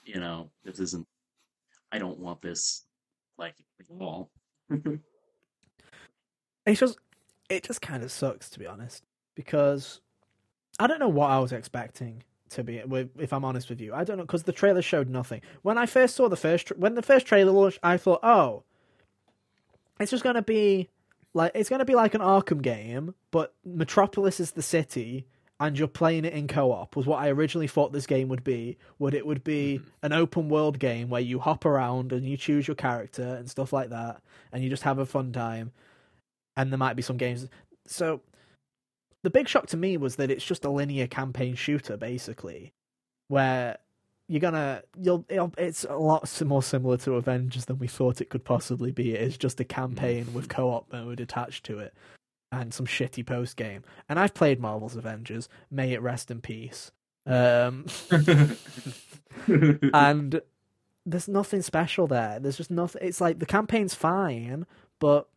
you know, this isn't. I don't want this like at all. [LAUGHS] It's just, it just kind of sucks to be honest, because I don't know what I was expecting to be. If I'm honest with you, I don't know because the trailer showed nothing. When I first saw the first, tra- when the first trailer launched, I thought, oh, it's just gonna be like it's gonna be like an Arkham game, but Metropolis is the city. And you're playing it in co-op was what I originally thought this game would be. Would it would be mm-hmm. an open world game where you hop around and you choose your character and stuff like that, and you just have a fun time and there might be some games. So the big shock to me was that it's just a linear campaign shooter, basically, where you're gonna you'll it'll, it's a lot more similar to Avengers than we thought it could possibly be. It is just a campaign with co-op mode attached to it and some shitty post game. And I've played Marvel's Avengers. May it rest in peace. Um, [LAUGHS] [LAUGHS] and there's nothing special there. There's just nothing. It's like the campaign's fine, but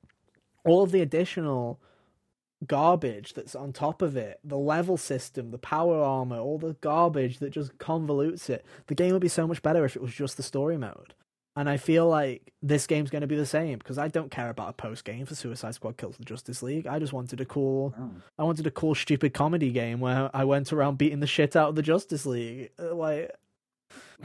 all of the additional garbage that's on top of it, the level system, the power armor, all the garbage that just convolutes it. The game would be so much better if it was just the story mode. And I feel like this game's going to be the same because I don't care about a post game for Suicide Squad Kills the Justice League. I just wanted a cool, I wanted a cool, stupid comedy game where I went around beating the shit out of the Justice League. Uh,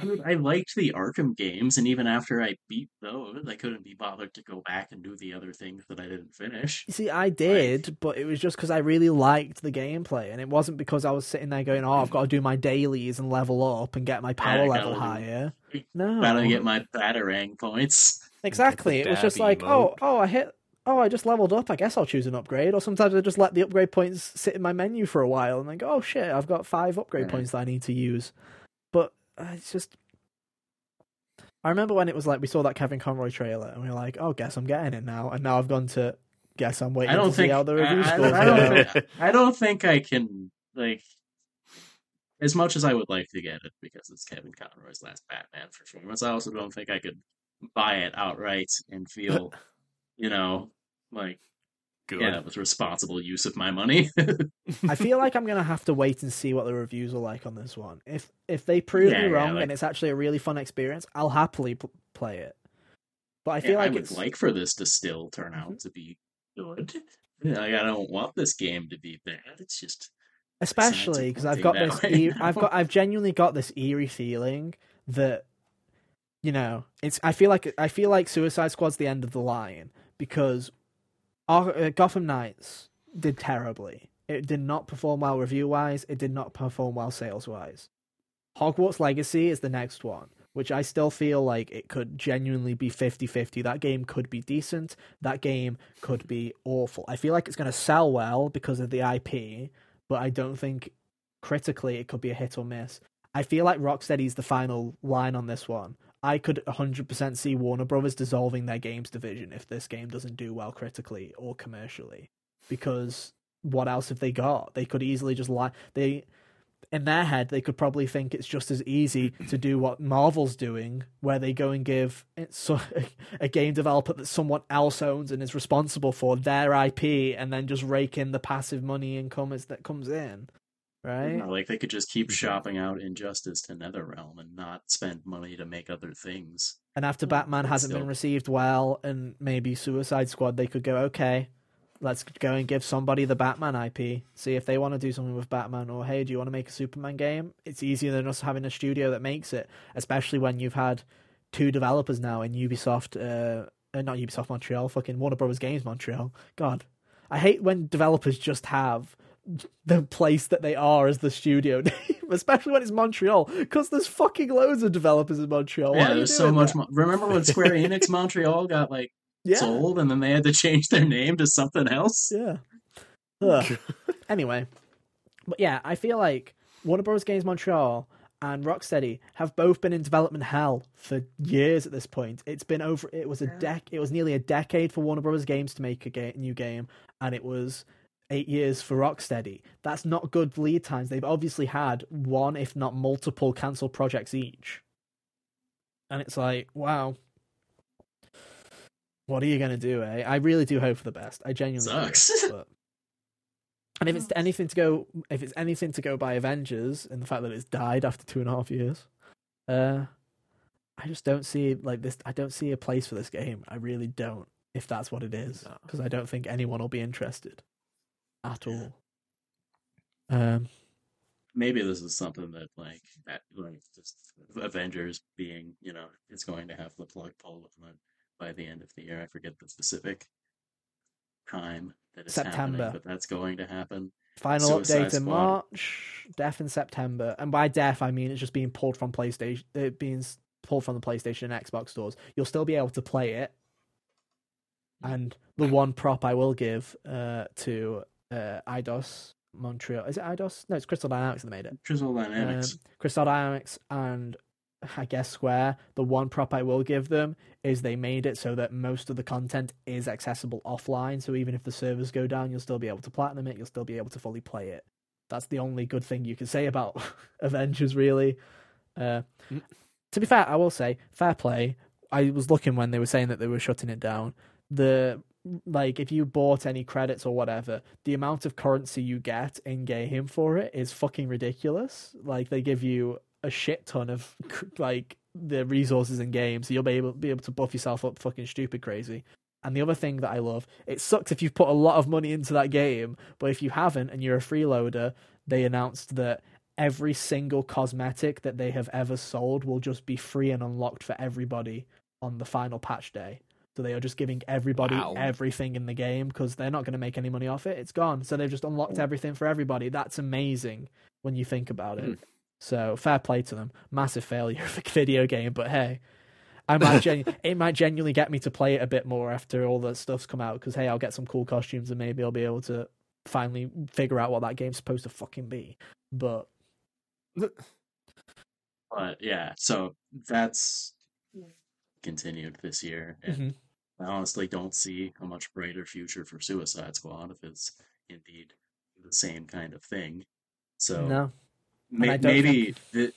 Like, I liked the Arkham games, and even after I beat those, I couldn't be bothered to go back and do the other things that I didn't finish. You see, I did, but it was just because I really liked the gameplay, and it wasn't because I was sitting there going, "Oh, I've got to do my dailies and level up and get my power level gotta do- higher." [LAUGHS] No, Gotta get my batarang points. exactly. It was just dab like, "Oh, oh, I hit." Oh, I just leveled up. I guess I'll choose an upgrade. Or sometimes I just let the upgrade points sit in my menu for a while and then go, oh shit, I've got five upgrade Yeah. points that I need to use. Uh, it's just. I remember when it was like we saw that Kevin Conroy trailer and we were like, oh, guess I'm getting it now. And now I've gone to guess I'm waiting I don't to see how the review I, I- scores I don't think, I don't think I can like as much as I would like to get it because it's Kevin Conroy's last Batman performance. I also don't think I could buy it outright and feel, [LAUGHS] you know, like Good. yeah, it was responsible use of my money. [LAUGHS] I feel like I'm gonna have to wait and see what the reviews are like on this one. If if they prove Yeah, me yeah, wrong like- and it's actually a really fun experience, I'll happily pl- play it. But I feel Yeah, like I would it's like for this to still turn out mm-hmm. to be good. Like, I don't want this game to be bad. It's just especially because I've got that this. [LAUGHS] way E- I've got. I've genuinely got this eerie feeling that, you know, it's. I feel like I feel like Suicide Squad's the end of the line because, Ar- uh, Gotham Knights did terribly. It did not perform well review wise. It did not perform well sales wise. Hogwarts Legacy is the next one, which I still feel like it could genuinely be 50 50. That game could be decent. That game could be awful. I feel like it's going to sell well because of the IP, but I don't think critically it could be a hit or miss. I feel like Rocksteady's the final line on this one. I could 100% see Warner Brothers dissolving their games division if this game doesn't do well critically or commercially. Because what else have they got? They could easily just lie. They, in their head, they could probably think it's just as easy to do what Marvel's doing, where they go and give so, [LAUGHS] a game developer that someone else owns and is responsible for their IP, and then just rake in the passive money income that comes in, right? you know, like they could just keep shopping out Injustice to NetherRealm and not spend money to make other things. And after Batman But hasn't been received well, and maybe Suicide Squad, they could go, okay, let's go and give somebody the Batman IP. See if they want to do something with Batman, or hey, do you want to make a Superman game? It's easier than us having a studio that makes it, especially when you've had two developers now in Ubisoft, uh, uh, not Ubisoft Montreal, fucking Warner Brothers Games Montreal. God, I hate when developers just have the place that they are as the studio [LAUGHS] name especially when it's Montreal, because there's fucking loads of developers in Montreal. Yeah, there's so much. Mo- Remember when Square [LAUGHS] Enix Montreal got like Yeah, sold, and then they had to change their name to something else? yeah. [LAUGHS] Ugh. anyway, but yeah, I feel like Warner Bros. Games Montreal and Rocksteady have both been in development hell for years at this point. It's been over. It was a dec. It was nearly a decade for Warner Bros. Games to make a ga- new game, and it was eight years for Rocksteady. That's not good lead times. They've obviously had one, if not multiple, cancelled projects each, and it's like, wow. What are you gonna do, eh? I really do hope for the best. I genuinely do, Sucks. [LAUGHS] but- and if it's anything to go, if it's anything to go by Avengers and the fact that it's died after two and a half years, uh, I just don't see like this. I don't see a place for this game. I really don't. If that's what it is, No. because I don't think anyone will be interested at all. Um, Maybe this is something that like that like just Avengers being you know it's going to have the plug pulled on by the end of the year. I forget the specific time that it's September. happening, but that's going to happen. final Suicide update in March, death in September, and by death I mean it's just being pulled from PlayStation. It being pulled from the PlayStation and Xbox stores. You'll still be able to play it. And the one prop I will give uh, to uh, Eidos Montreal is it Eidos? No, it's Crystal Dynamics that made it. Crystal Dynamics. Um, Crystal Dynamics and I guess Square. The one prop I will give them is they made it so that most of the content is accessible offline. So even if the servers go down, you'll still be able to platinum it. You'll still be able to fully play it. That's the only good thing you can say about [LAUGHS] Avengers, really. Uh, Mm. to be fair, I will say fair play. I was looking when they were saying that they were shutting it down. The like if you bought any credits or whatever, the amount of currency you get in game for it is fucking ridiculous. Like they give you a shit ton of [LAUGHS] like the resources in games, so you'll be able be able to buff yourself up fucking stupid crazy. And the other thing that I love, it sucks if you've put a lot of money into that game, but if you haven't and you're a freeloader, they announced that every single cosmetic that they have ever sold will just be free and unlocked for everybody on the final patch day. So they are just giving everybody Wow. everything in the game because they're not going to make any money off it. It's gone. So they've just unlocked everything for everybody. That's amazing when you think about it. Hmm. So fair play to them. Massive failure of a [LAUGHS] video game, but hey, I might genu- [LAUGHS] it might genuinely get me to play it a bit more after all the stuff's come out because hey, I'll get some cool costumes and maybe I'll be able to finally figure out what that game's supposed to fucking be. But But yeah, so that's continued this year, and Mhm. I honestly don't see a much brighter future for Suicide Squad if it's indeed the same kind of thing. So no, may- maybe the,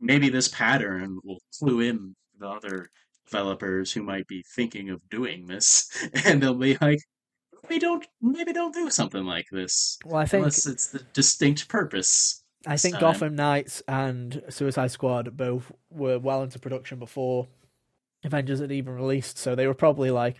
maybe this pattern will clue in the other developers who might be thinking of doing this, [LAUGHS] and they'll be like, maybe don't maybe don't do something like this well I think unless it's the distinct purpose. I think time. Gotham Knights and Suicide Squad both were well into production before Avengers had even released, so they were probably like,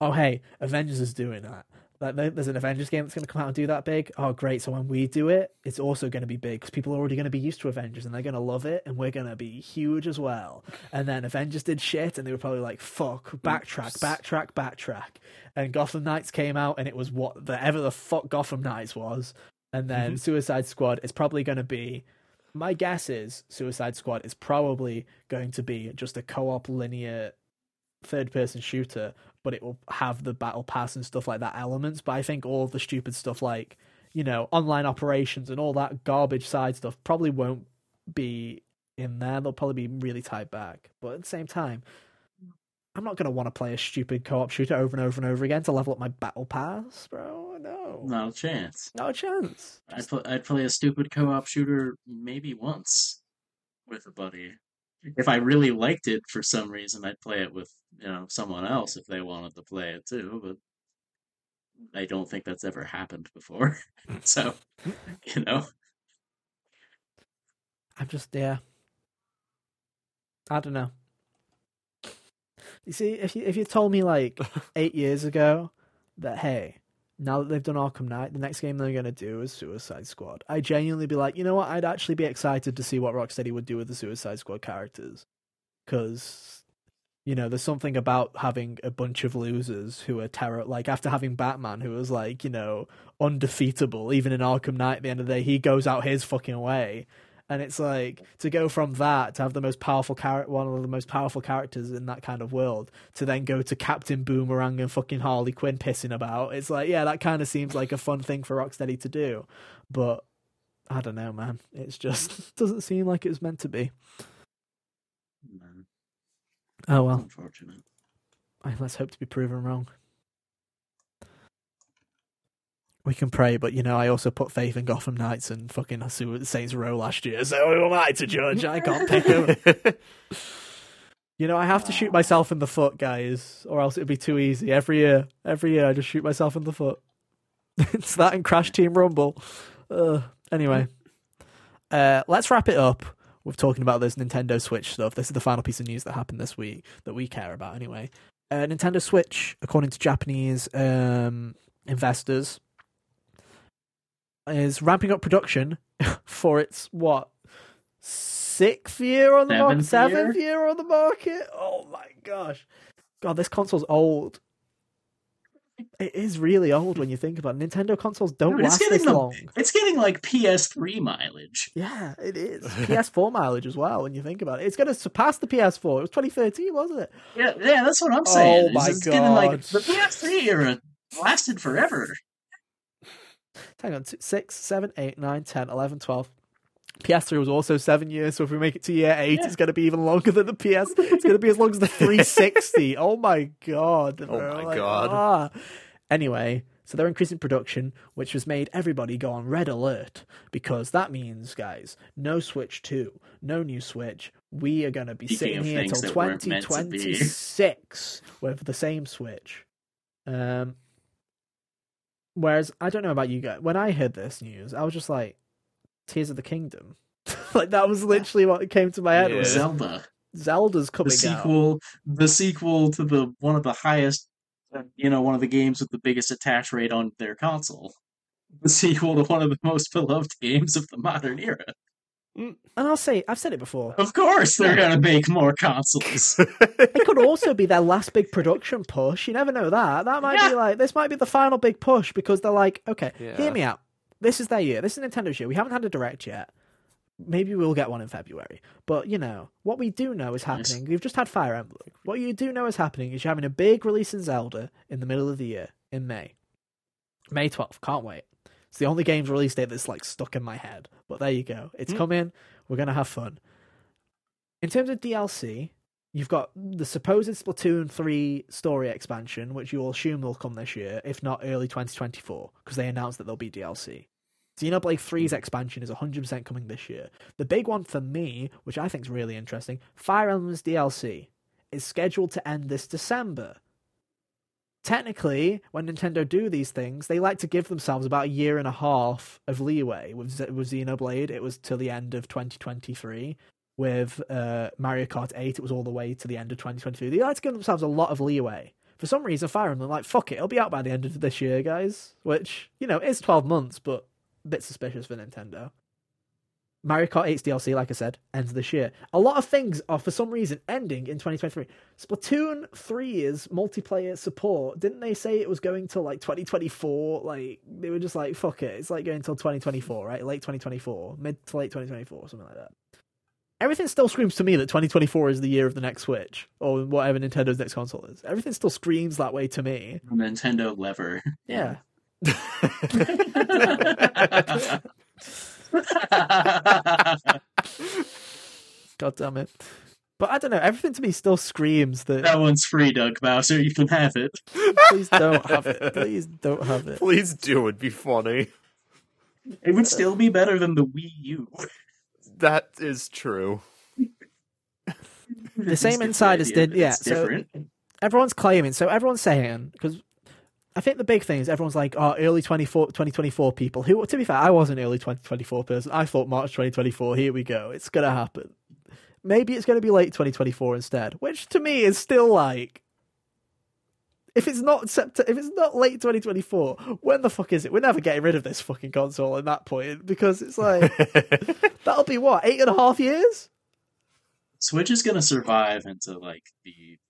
"Oh, hey, Avengers is doing that. Like, there's an Avengers game that's going to come out and do that big. Oh, great! So when we do it, it's also going to be big because people are already going to be used to Avengers and they're going to love it, and we're going to be huge as well. And then Avengers did shit, and they were probably like, "Fuck, backtrack, backtrack, backtrack." And Gotham Knights came out, and it was what the ever the fuck Gotham Knights was. And then mm-hmm. Suicide Squad is probably going to be. My guess is Suicide Squad is probably going to be just a co-op linear third-person shooter, but it will have the battle pass and stuff like that elements. But I think all the stupid stuff like you know online operations and all that garbage side stuff probably won't be in there. They'll probably be really tied back. But at the same time, I'm not going to want to play a stupid co-op shooter over and over and over again to level up my battle pass, bro. No, Not a chance. not a chance. I'd, pl- I'd play a stupid co-op shooter maybe once with a buddy. If I really liked it for some reason, I'd play it with you know someone else if they wanted to play it too. But I don't think that's ever happened before. [LAUGHS] so you know, I'm just yeah. I don't know. You see, if you if you told me like [LAUGHS] eight years ago that hey, now that they've done Arkham Knight, the next game they're gonna do is Suicide Squad, I genuinely be like, you know what? I'd actually be excited to see what Rocksteady would do with the Suicide Squad characters, because You know, there's something about having a bunch of losers who are terror. Like after having Batman, who was like, you know, undefeatable, even in Arkham Knight. At the end of the day, he goes out his fucking way, and it's like to go from that to have the most powerful character, one of the most powerful characters in that kind of world, to then go to Captain Boomerang and fucking Harley Quinn pissing about. It's like, yeah, that kind of seems like a fun thing for Rocksteady to do, but I don't know, man. It's just [LAUGHS] doesn't seem like it was meant to be. No, Oh well, unfortunate. let's hope to be proven wrong. We can pray, but you know, I also put faith in Gotham Knights and fucking Saints Row last year, so who am I to judge? I can't pick them. [LAUGHS] You know, I have to shoot myself in the foot, guys, or else it'd be too easy. Every year, every year, I just shoot myself in the foot. [LAUGHS] it's that and Crash Team Rumble. Uh, anyway, uh, let's wrap it up with talking about this Nintendo Switch stuff. This is the final piece of news that happened this week that we care about, anyway. Uh, Nintendo Switch, according to Japanese um, investors, is ramping up production [LAUGHS] for its what sixth year on the market, Seventh seventh year on the market. Oh my gosh, God, this console's old. It is really old when you think about it. Nintendo consoles don't Dude, last getting this the- long. It's getting like PS3 mileage. Yeah, it is. [LAUGHS] PS4 mileage as well when you think about it. It's going to surpass the PS4. It was 2013, wasn't it? Yeah, yeah, that's what I'm saying. Oh is my it's getting like God. the PS3 era lasted forever. Hang on, t- 6, 7, 8, 9, 10, 11, 12. PS3 was also seven years, so if we make it to year eight, Yeah. it's going to be even longer than the PS. It's going to be as long as the [LAUGHS] 360. oh my god! Oh my God. ah. Anyway, so they're increasing production, which has made everybody go on red alert because that means, guys, no Switch 2, no new Switch. We are going to be Speaking sitting here things till that weren't meant to be. 2026 with the same Switch. Um, whereas I don't know about you guys. When I heard this news, I was just like, "Tears of the Kingdom." [LAUGHS] like that was literally what came to my head. Yeah. Was Zelda, Zelda's the coming out. sequel, the sequel to the one of the highest, you know, one of the games with the biggest attach rate on their console. The sequel to one of the most beloved games of the modern era. Mm. And I'll say, I've said it before. Of course, they're gonna [LAUGHS] make more consoles. [LAUGHS] It could also be their last big production push. You never know that. That might be like this might be the final big push because they're like, okay, Yeah. hear me out. This is their year. This is Nintendo's year. We haven't had a direct yet. Maybe we'll get one in February. But you know, what we do know is Nice. happening. You've just had Fire Emblem. What you do know is happening is you're having a big release in Zelda in the middle of the year in May. May 12th. Can't wait. It's the only game's release date that's like stuck in my head. But there you go. It's Hmm. coming. We're gonna have fun. In terms of DLC, you've got the supposed Splatoon 3 story expansion, which you'll assume will come this year, if not early 2024, because they announced that there'll be DLC. Xenoblade 3's expansion is 100% coming this year. The big one for me, which I think is really interesting, Fire Emblem's DLC is scheduled to end this December. Technically, when Nintendo do these things, they like to give themselves about a year and a half of leeway. With, Z- with Xenoblade, it was till the end of 2023 with uh, Mario Kart 8, it was all the way to the end of 2023. They like to give themselves a lot of leeway. For some reason, Fire Emblem, like, fuck it, it'll be out by the end of this year, guys. Which, you know, is 12 months, but a bit suspicious for Nintendo. Mario Kart 8's DLC, like I said, ends this year. A lot of things are, for some reason, ending in 2023. Splatoon 3's multiplayer support, didn't they say it was going till, like, 2024? Like, they were just like, fuck it, it's like going till 2024, right? Late 2024, mid to late 2024, something like that everything still screams to me that 2024 is the year of the next Switch or whatever Nintendo's next console is. Everything still screams that way to me. Nintendo lever. Yeah. [LAUGHS] [LAUGHS] [LAUGHS] [LAUGHS] God damn it. But I don't know. Everything to me still screams that that one's free, Doug Bowser. You can have it. please don't have it. [LAUGHS] Please don't have it. Please do. It'd be funny. It would still be better than the Wii U. That is true. The same insiders did- yeah, It's so- different. Everyone's claiming. So everyone's saying because I think the big thing is everyone's like, oh, early 24, 2024 people. Who, to be fair, I was an early 2024 person. I thought March 2024. Here we go. It's gonna happen. Maybe it's gonna be late 2024 instead, which to me is still like. If it's not sept- if it's not late 2024, when the fuck is it? We're never getting rid of this fucking console at that point because it's like [LAUGHS] that'll be what eight and a half years. Switch is going to survive into like the you know,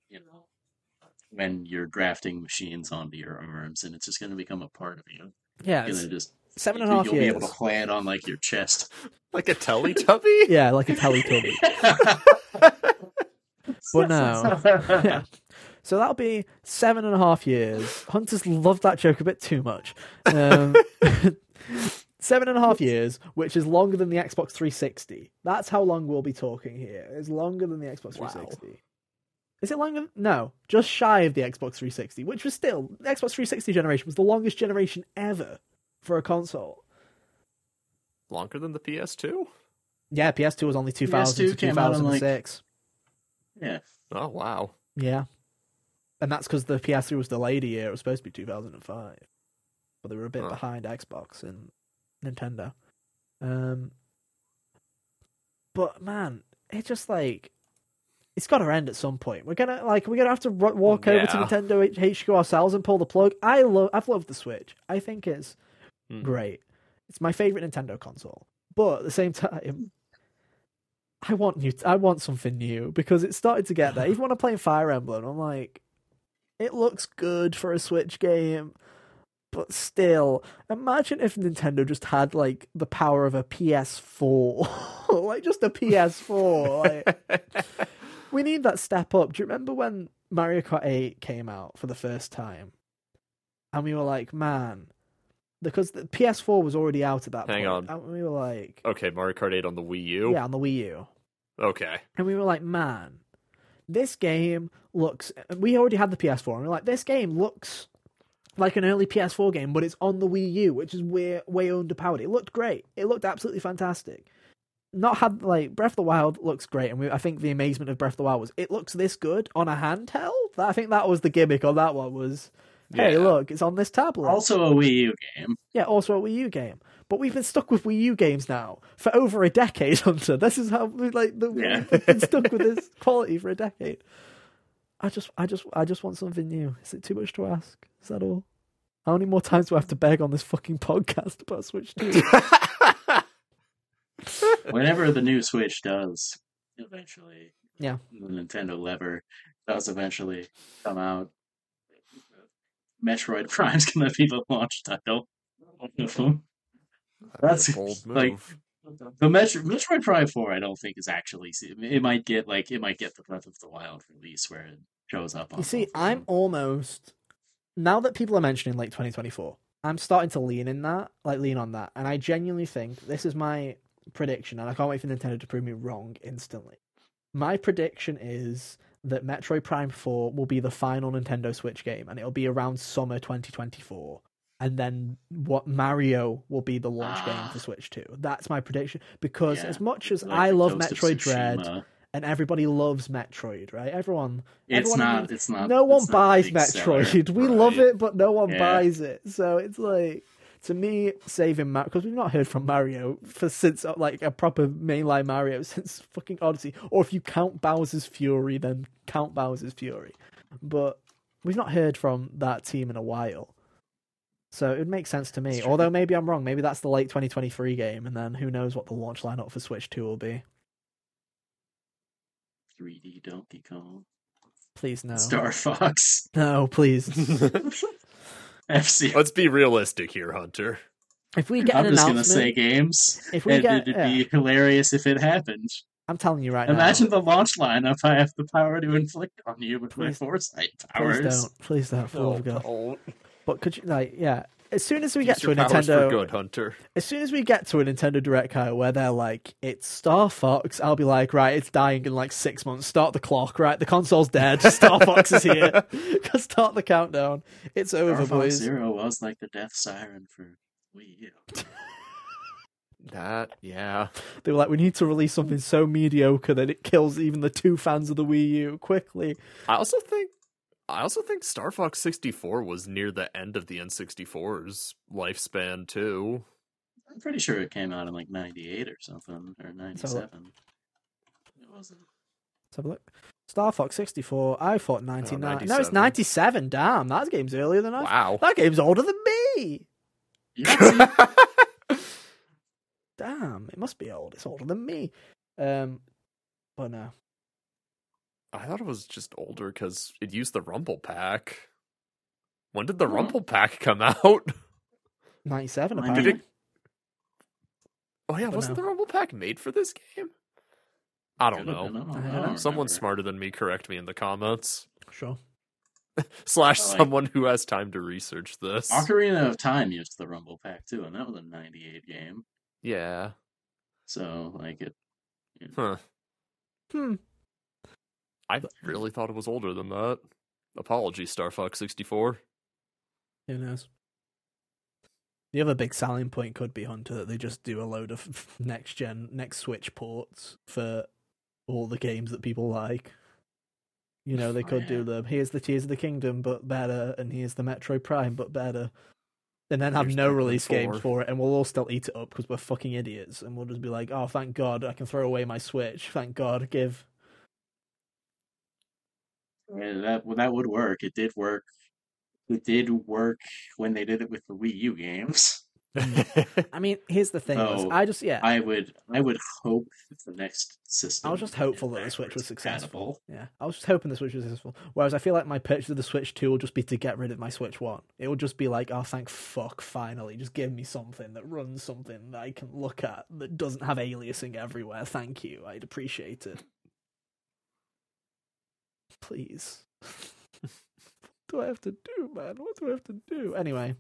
when you're drafting machines onto your arms, and it's just going to become a part of you. Yeah, You're it's gonna just seven and a half you'll be able to play it on like your chest. [LAUGHS] Like a Teletubby? [LAUGHS] Yeah, like a Teletubby. [LAUGHS] But no. yeah. So that'll be seven and a half years. Hunters loved that joke a bit too much. Um, seven and a half years, which is longer than the Xbox 360. That's how long we'll be talking here. It's longer than the Xbox Wow. 360. Is it longer? No, just shy of the Xbox 360, which was still the Xbox 360 generation was the longest generation ever for a console. Longer than the PS2? Yeah, PS2 was only 2000 to PS2 came out in, like- 2006. yeah, Oh, wow. Yeah. And that's because the PS3 was delayed a year. It was supposed to be 2005. But they were a bit Huh. behind Xbox and Nintendo. Um, but man, it's just like it's got to end at some point. We're gonna like we're gonna have to ro- walk over to Nintendo HQ ourselves and pull the plug. I love I've loved the Switch. I think it's Hmm. great. It's my favorite Nintendo console. But at the same [LAUGHS] time, I want new. I want something new because it started to get there. Even when I'm playing Fire Emblem, I'm like, it looks good for a Switch game, but still, imagine if Nintendo just had like the power of a PS4, [LAUGHS] like just a PS4. Like, [LAUGHS] we need that step up. Do you remember when Mario Kart 8 came out for the first time? And we were like, man, because the PS4 was already out at that Hang point. on. And we were like, Okay, Mario Kart 8 on the Wii U? yeah, on the Wii U. Okay. And we were like, man, this game looks. We already had the PS4, and we are like, this game looks like an early PS4 game, but it's on the Wii U, which is way way underpowered. It looked great. It looked absolutely fantastic. Not had like Breath of the Wild looks great, and we, I think the amazement of Breath of the Wild was it looks this good on a handheld. I think that was the gimmick on that one was, hey, Yeah. look, it's on this tablet. also a Wii U game. Yeah, also a Wii U game. But we've been stuck with Wii U games now for over a decade, [LAUGHS] Hunter. This is how we like the, Yeah. we've been [LAUGHS] stuck with this quality for a decade. I just, I just, I just want something new. Is it too much to ask? Is that all? How many more times do I have to beg on this fucking [LAUGHS] podcast about Switch Two? Whenever the new Switch does eventually, Yeah. the Nintendo lever does eventually come out. Metroid [LAUGHS] Prime's gonna be the launch title. That's a bold move. like the Metro, Metroid Prime Four. I don't think is actually. It might get like it might get the Breath of the Wild release where it shows up. On you see, I'm them. almost now that people are mentioning like 2024. I'm starting to lean in that, like lean on that, and I genuinely think this is my prediction, and I can't wait for Nintendo to prove me wrong instantly. My prediction is that Metroid Prime 4 will be the final Nintendo Switch game, and it'll be around summer 2024. And then what Mario will be the launch game Ah. for Switch 2. That's my prediction. Because Yeah, as much as Like I love Metroid Dread, and everybody loves Metroid, right? Everyone It's everyone not. It's not. no one it's not a buys big seller, Metroid. [LAUGHS] We love it, but no one Yeah. buys it. So it's like to me, saving Mario because we've not heard from Mario for since uh, like a proper mainline Mario [LAUGHS] since fucking Odyssey. Or if you count Bowser's Fury, then count Bowser's Fury. But we've not heard from that team in a while. So it would make sense to me. Although maybe I'm wrong. Maybe that's the late 2023 game, and then who knows what the launch lineup for Switch 2 will be. 3D Donkey Kong, Please no. Star Fox, No, please. [LAUGHS] [LAUGHS] FC. Let's be realistic here, Hunter. If we get I'm an just gonna announcement, say games. if we and get, it'd yeah, be hilarious if it happened. I'm telling you right Imagine now. Imagine the launch lineup I have the power to inflict on you with my Please- foresight Please don't, please don't, for the love God. don't. But could you like, yeah? As soon as we get to a your for Nintendo, good, Hunter. as soon as we get to a Nintendo Direct Kyle, where they're like, it's Star Fox, I'll be like, right, it's dying in like six months. Start the clock, right? The console's dead. [LAUGHS] Star Fox is here. [LAUGHS] Start the countdown. It's Star over, Fox boys. Zero was like the death siren for Wii U. [LAUGHS] That, yeah. They were like, we need to release something so mediocre that it kills even the two fans of the Wii U quickly. I also think I also think Star Fox 64 was near the end of the N64's lifespan too. I'm pretty sure it came out in like '98 or something, or '97. It wasn't. Let's have a look. Star Fox 64. I thought 99. no, it's 97. 97. Damn, that game's earlier than I. Wow. That game's older than me. You [LAUGHS] Damn, it must be old. It's older than me. Um, but no. I thought it was just older because it used the Rumble Pack. When did the Oh. Rumble Pack come [LAUGHS] out? 97 When apparently. did it- Oh yeah, But wasn't no. the Rumble Pack made for this game? I don't know. been, I don't, I I don't don't know. Someone remember. smarter than me correct me in the comments. Sure. [LAUGHS] Slash like- someone who has time to research this. Ocarina of Time used the Rumble Pack too, and that was a '98 game. Yeah. So like it. Huh. Hmm. I really thought it was older than that. Apologies, Star Fox 64. Who knows? The other big selling point could be Hunter that they just do a load of [LAUGHS] next gen, next Switch ports for all the games that people like. You know, they Oh, could do yeah. the here's the Tears of the Kingdom but better, and here's the Metro Prime but better, and then have Here's no release games for it, and we'll all still eat it up because we're fucking idiots, and we'll just be like, oh, thank God, I can throw away my Switch. Thank God, give. Yeah, that well, that would work. It did work. It did work when they did it with the Wii U games. [LAUGHS] I mean, here's the thing: is Oh, I just yeah, I would I would hope that the next system. I was just is hopeful that the Switch was successful. compatible. Yeah, I was just hoping the Switch was successful. Whereas I feel like my purchase of the Switch 2 will just be to get rid of my Switch 1. It will just be like, oh, thank fuck, finally. Just give me something that runs something that I can look at that doesn't have aliasing everywhere. Thank you. I'd appreciate it. Please. what do I have to do, man? What do I have to do? Anyway,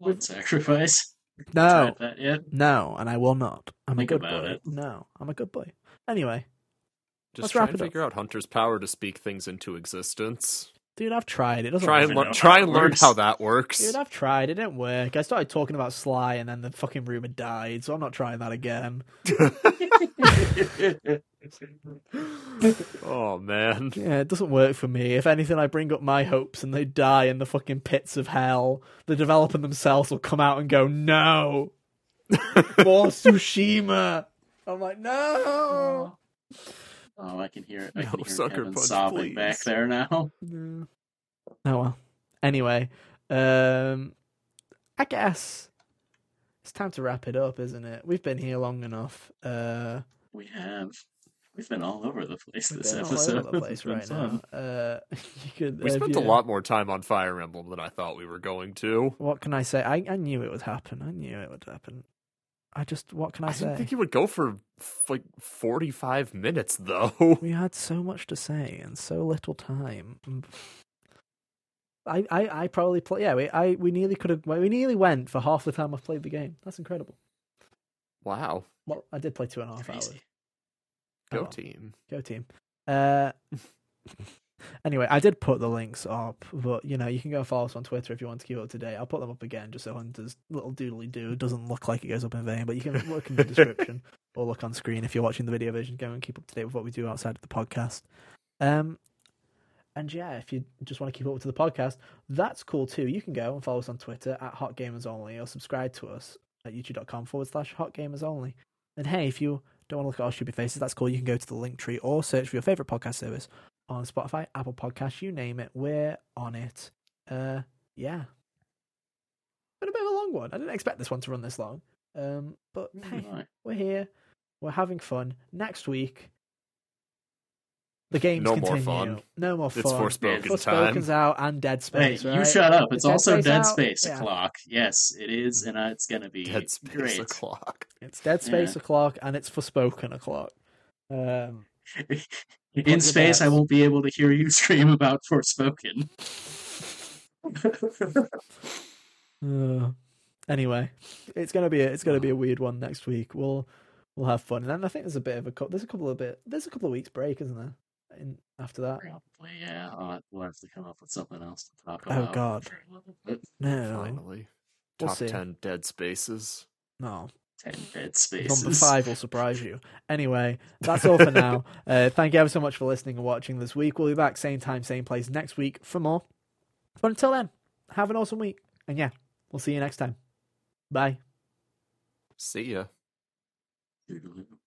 Blood sacrifice. no, that yet? no, and I will not. I'm Think a good about boy. it. No, I'm a good boy. Anyway, Just Let's try wrap and it up. figure out Hunter's power to speak things into existence. Dude, I've tried. It doesn't Try work. and even learn. Try and learn how that works. Dude, I've tried. It didn't work. I started talking about Sly, and then the fucking rumor died, so I'm not trying that again. [LAUGHS] oh man. Yeah, it doesn't work for me. If anything, I bring up my hopes, and they die in the fucking pits of hell. The developer themselves will come out and go, "No, [LAUGHS] more Tsushima." I'm like, "No." Oh, I can hear it. I No, can hear sucker Kevin punch, sobbing back there now. [LAUGHS] No. Oh well. Anyway, um, I guess it's time to wrap it up, isn't it? We've been here long enough. Uh. We have. We've been all over the place We've this been all episode. over the [LAUGHS] place right now. Uh, [LAUGHS] you could. We uh, spent yeah. a lot more time on Fire Emblem than I thought we were going to. What can I say? I, I knew it would happen. I knew it would happen. I just. What can I, I say? didn't think you would go for f- like forty-five minutes though. We had so much to say and so little time. I, I, I probably play. Yeah, we I we nearly could have. We nearly went for half the time I've played the game. That's incredible. Wow. Well, I did play two and a half Crazy. hours. Go Oh, team. Go team. Uh, [LAUGHS] anyway, I did put the links up, but you know, you can go follow us on Twitter if you want to keep up to date. I'll put them up again just so Hunter's little doodly do doesn't look like it goes up in vain, but you can look in the [LAUGHS] description or look on screen if you're watching the video version. Go and keep up to date with what we do outside of the podcast. Um, and yeah, if you just want to keep up to the podcast, that's cool too. You can go and follow us on Twitter at Hot Gamers Only or subscribe to us at youtube.com forward slash Hot Gamers Only. And hey, if you don't want to look at our stupid faces, that's cool. You can go to the link tree or search for your favorite podcast service on Spotify, Apple Podcasts, you name it. We're on it. Uh, yeah. Been a bit of a long one. I didn't expect this one to run this long. Um, but hey, Right. we're here. We're having fun. Next week, the games No more fun. No more fun. It's Forspoken time. Forspoken's out and Dead Space. Hey, Space. you shut up. It's Dead also Space Dead out? Space Yeah. o'clock. Yes, it is, and uh, it's gonna be Dead Space great. o'clock. It's Dead Space Yeah. o'clock and it's Forspoken o'clock. Um, [LAUGHS] In space, I won't be able to hear you [LAUGHS] scream about Forspoken. Uh, anyway, it's gonna be a, it's gonna be a weird one next week. We'll we'll have fun, and then I think there's a bit of a there's a couple of bit there's a couple of weeks break, isn't there? In after that, Probably, yeah. I'll, we'll have to come up with something else to talk about. Oh. God. for a little bit. no, Finally. We'll Top see. ten dead spaces. no. Ten dead spaces. Number five will surprise you. Anyway, that's all for now. [LAUGHS] Uh, thank you ever so much for listening and watching this week. We'll be back same time, same place next week for more. But until then, have an awesome week, and yeah, we'll see you next time. Bye. See ya. Toodaloo. [LAUGHS]